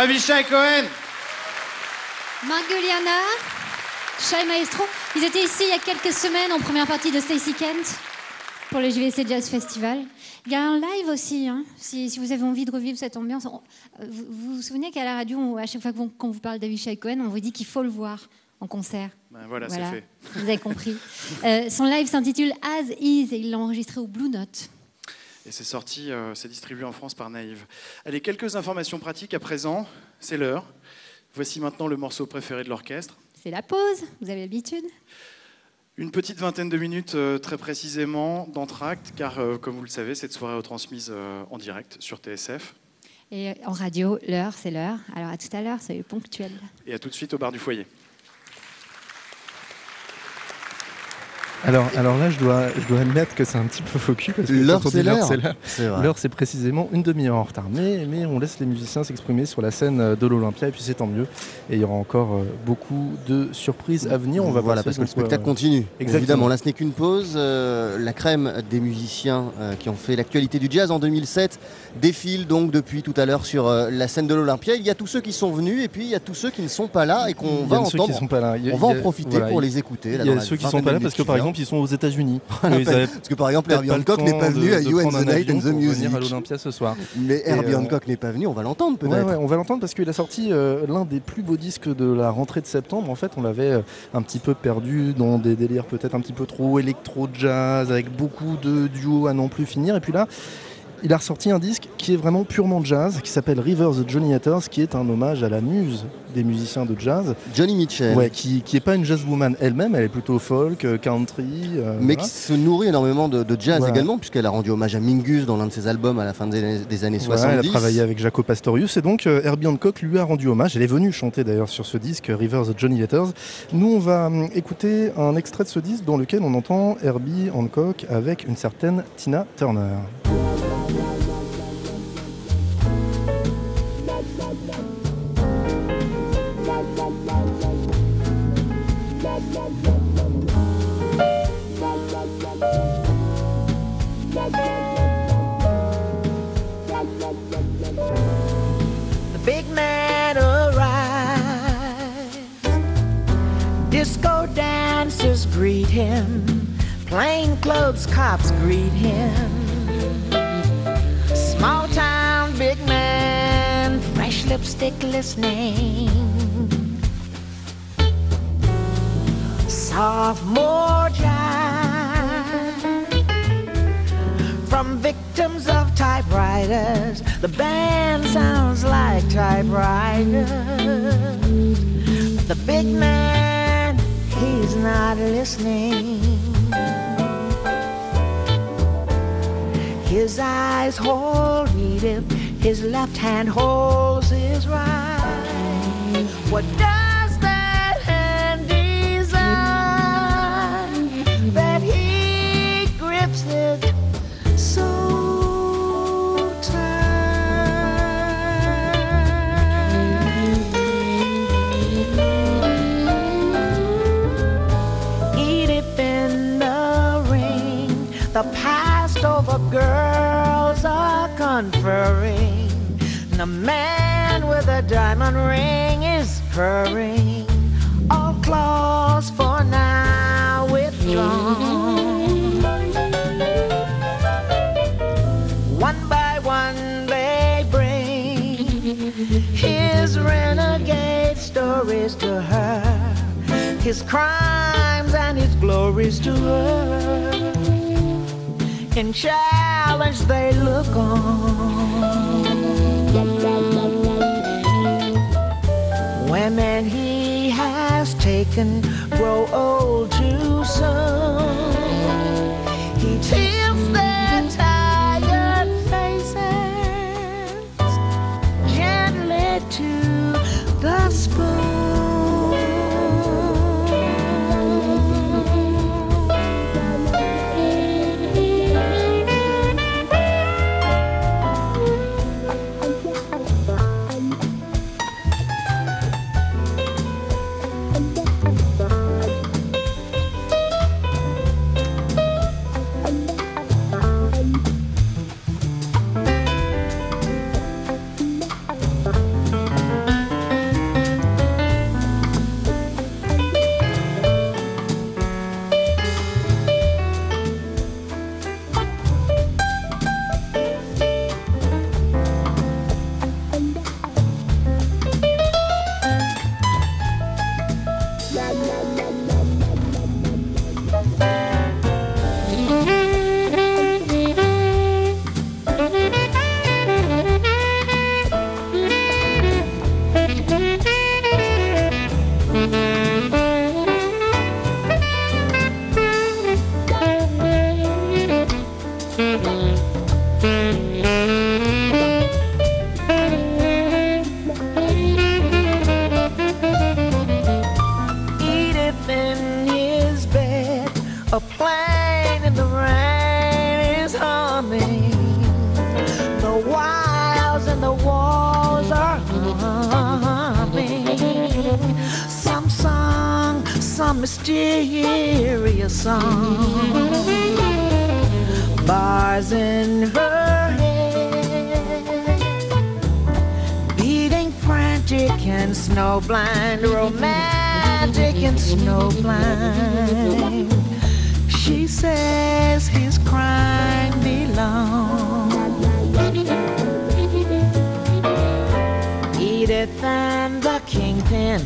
Avishai Cohen. Marguliana, Shai Maestro, ils étaient ici il y a quelques semaines en première partie de Stacy Kent pour le JVC Jazz Festival. Il y a un live aussi, hein, si, si vous avez envie de revivre cette ambiance. On- euh, Vous vous, vous souvenez qu'à la radio, on- à chaque fois qu'on qu'on vous parle d'Avishai Cohen, on vous dit qu'il faut le voir en concert. Ben voilà, c'est fait. Vous avez compris. Euh, son live s'intitule As Is et il l'a enregistré au Blue Note. Et c'est sorti, euh, c'est distribué en France par Naïve. Allez, quelques informations pratiques à présent. C'est l'heure. Voici maintenant le morceau préféré de l'orchestre. C'est la pause, vous avez l'habitude. Une petite vingtaine de minutes euh, très précisément d'entracte, car euh, comme vous le savez, cette soirée est retransmise en direct sur TSF. Et en radio, l'heure, c'est l'heure. Alors à tout à l'heure, soyez ponctuels. Et à tout de suite au bar du foyer. Alors, alors là, je dois, je dois admettre que c'est un petit peu cul parce que L'heure, c'est l'heure, l'heure. c'est précisément une demi-heure en retard. Mais, mais on laisse les musiciens s'exprimer sur la scène euh, de l'Olympia et puis c'est tant mieux. Et il y aura encore euh, beaucoup de surprises à venir. On va voilà, parce que le spectacle euh, continue. Exactement. Évidemment, là ce n'est qu'une pause. Euh, la crème des musiciens euh, qui ont fait l'actualité du jazz en 2007 défile donc depuis tout à l'heure sur la scène de l'Olympia. Il y a tous ceux qui sont venus et puis il y a tous ceux qui ne sont pas là et qu'on va a ceux entendre. qui sont pas là. A- On va en profiter voilà, pour les écouter. Il y dans a ceux qui sont pas là parce que par vient. Exemple ils sont aux États-Unis. Parce que par exemple, Herbie Hancock n'est pas venu à You and the Night and the Music. à l'Olympia ce soir. Mais Herbie euh, Hancock n'est pas venu, on va l'entendre peut-être. ouais, on va l'entendre parce qu'il a sorti euh, l'un des plus beaux disques de la rentrée de septembre. En fait, on l'avait euh, un petit peu perdu dans des délires peut-être un petit peu trop électro-jazz, avec beaucoup de duos à non plus finir. Et puis là, il a ressorti un disque qui est vraiment purement jazz, qui s'appelle Rivers the Johnny Hatters, qui est un hommage à la muse des musiciens de jazz. Johnny Mitchell. Ouais, qui, qui est pas une jazzwoman elle-même, elle est plutôt folk, euh, country. euh, Mais voilà. qui se nourrit énormément de, de jazz Voilà. également, puisqu'elle a rendu hommage à Mingus dans l'un de ses albums à la fin des années, des années Voilà, 70. elle a travaillé avec Jaco Pastorius et donc euh, Herbie Hancock lui a rendu hommage. Elle est venue chanter d'ailleurs sur ce disque Rivers of Johnny Letters. Nous, on va hum, écouter un extrait de ce disque dans lequel on entend Herbie Hancock avec une certaine Tina Turner. The big man arrives. Disco dancers greet him. Plainclothes cops greet him. Small town big man, fresh lipstick listening. Sophomore jive from victims of typewriters. The band sounds like typewriters. The big man, he's not listening. His eyes hold if his left hand holds his right. What does that hand design that he grips it so tight? Edith in the ring, the past over girls conferring. The man with a diamond ring is purring. All claws for now withdrawn. One by one they bring his renegade stories to her, his crimes and his glories to her. In challenge they look on. Women he has taken grow old And the kingpin,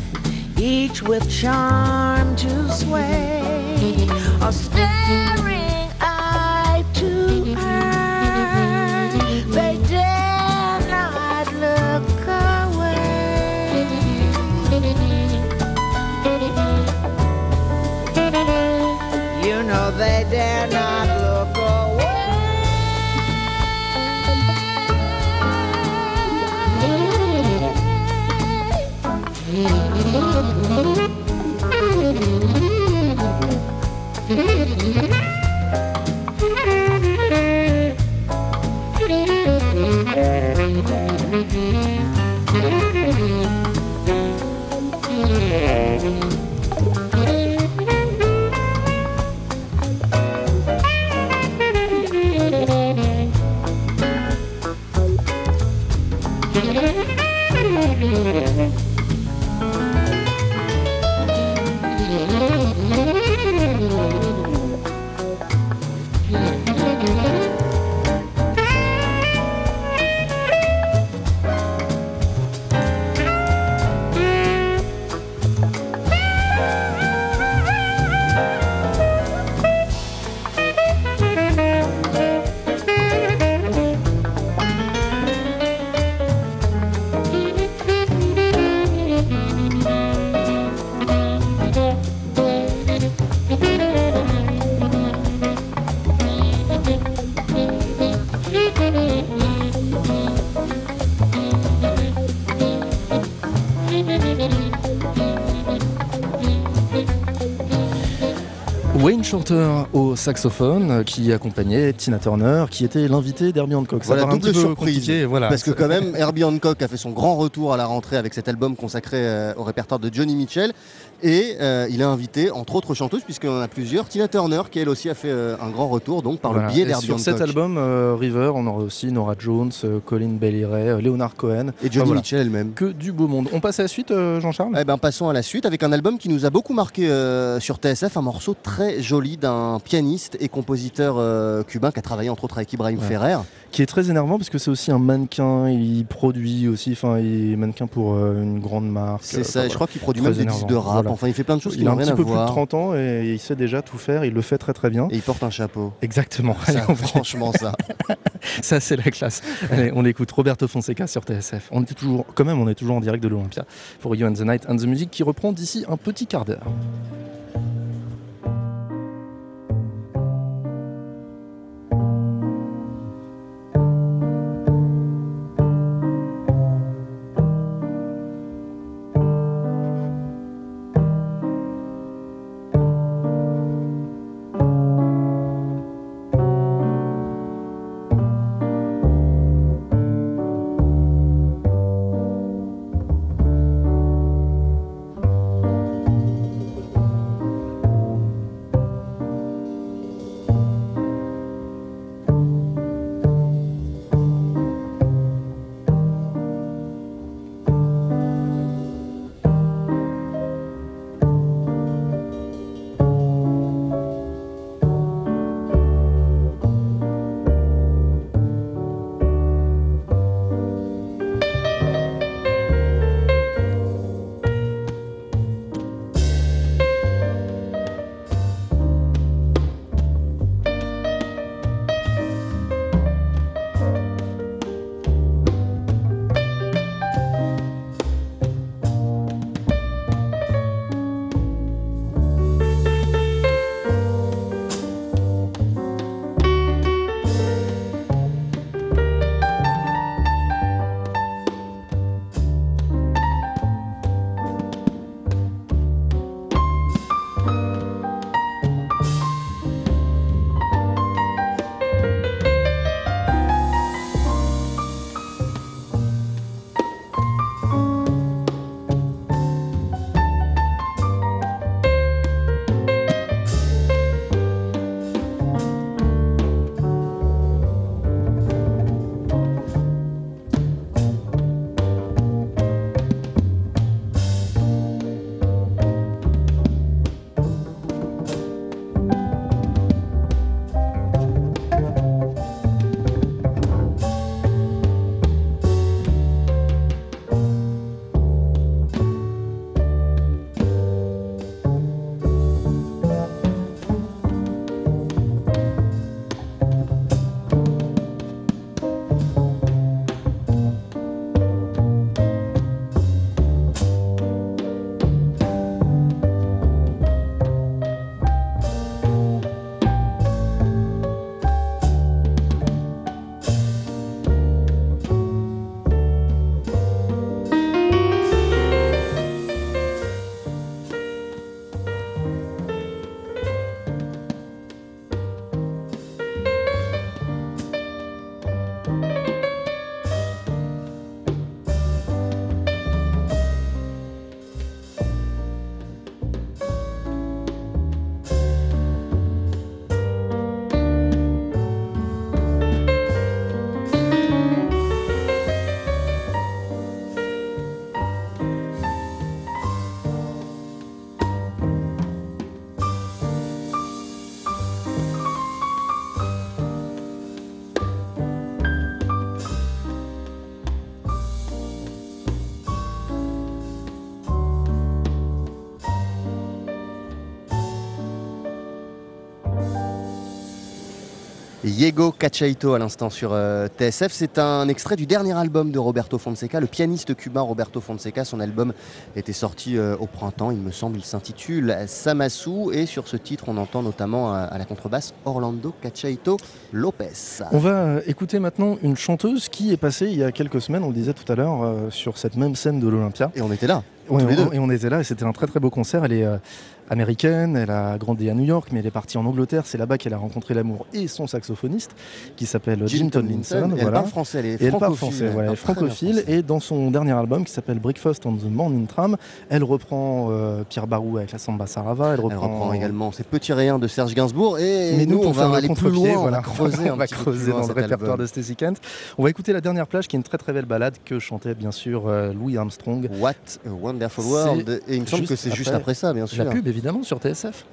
each with charm to sway, are staring Au saxophone euh, qui accompagnait Tina Turner qui était l'invité d'Herbie Hancock. Ça Voilà, double surprise. voilà. Parce que quand même, Herbie Hancock a fait son grand retour à la rentrée avec cet album consacré euh, au répertoire de Johnny Mitchell. Et euh, il a invité, entre autres chanteuses, puisqu'il en a plusieurs, Tina Turner, qui elle aussi a fait euh, un grand retour, donc par Voilà. le biais d'Herbie Sur cet album, euh, River, on aura aussi Nora Jones, Colin euh, Leonard Cohen. Et Johnny Mitchell elle-même. Que du beau monde. On passe à la suite, Jean-Charles? Eh ben, passons à la suite avec un album qui nous a beaucoup marqué sur TSF, un morceau très joli d'un pianiste et compositeur cubain qui a travaillé entre autres avec Ibrahim Ouais. Ferrer. Qui est très énervant parce que c'est aussi un mannequin, il produit aussi, enfin il est mannequin pour euh, une grande marque. C'est euh, ça, je crois qu'il produit très même des disques de rap, enfin, il fait plein de choses qui Il a un petit peu plus de 30 ans et il sait déjà tout faire, il le fait très très bien. Et il porte un chapeau. Exactement. Ça, Allez, franchement, ça. ça c'est la classe. Allez, on écoute Roberto Fonseca sur TSF. On était toujours, quand même, on est toujours en direct de l'Olympia pour You and the Night and the Music qui reprend d'ici un petit quart d'heure. Diego Cachaito à l'instant sur euh, TSF. C'est un extrait du dernier album de Roberto Fonseca, le pianiste cubain Roberto Fonseca. Son album était sorti euh, au printemps, il me semble. Il s'intitule Samasu. Et sur ce titre, on entend notamment à, à la contrebasse Orlando Cachaito Lopez. On va euh, écouter maintenant une chanteuse qui est passée il y a quelques semaines, on le disait tout à l'heure, euh, sur cette même scène de l'Olympia. Et on était là. Les deux. et on était là et c'était un très très beau concert. Elle est euh, américaine, elle a grandi à New York, mais elle est partie en Angleterre. C'est là-bas qu'elle a rencontré l'amour et son saxophoniste, qui s'appelle Jim Tomlinson. Elle parle français, elle est Et elle parle français, elle voilà, elle francophile. Et dans son dernier album qui s'appelle Breakfast on the Morning Tram, elle reprend euh, Pierre Barou avec la Samba Sarava. Elle reprend, Elle reprend également ces petits riens de Serge Gainsbourg. Et mais nous, on va aller plus loin, voilà. on va creuser on va creuser dans le répertoire album. de Stacy Kent. On va écouter la dernière plage qui est une très très belle balade que chantait bien sûr euh, Louis Armstrong. What a World. Et il me semble que c'est juste après ça, bien sûr. La pub évidemment sur TSF.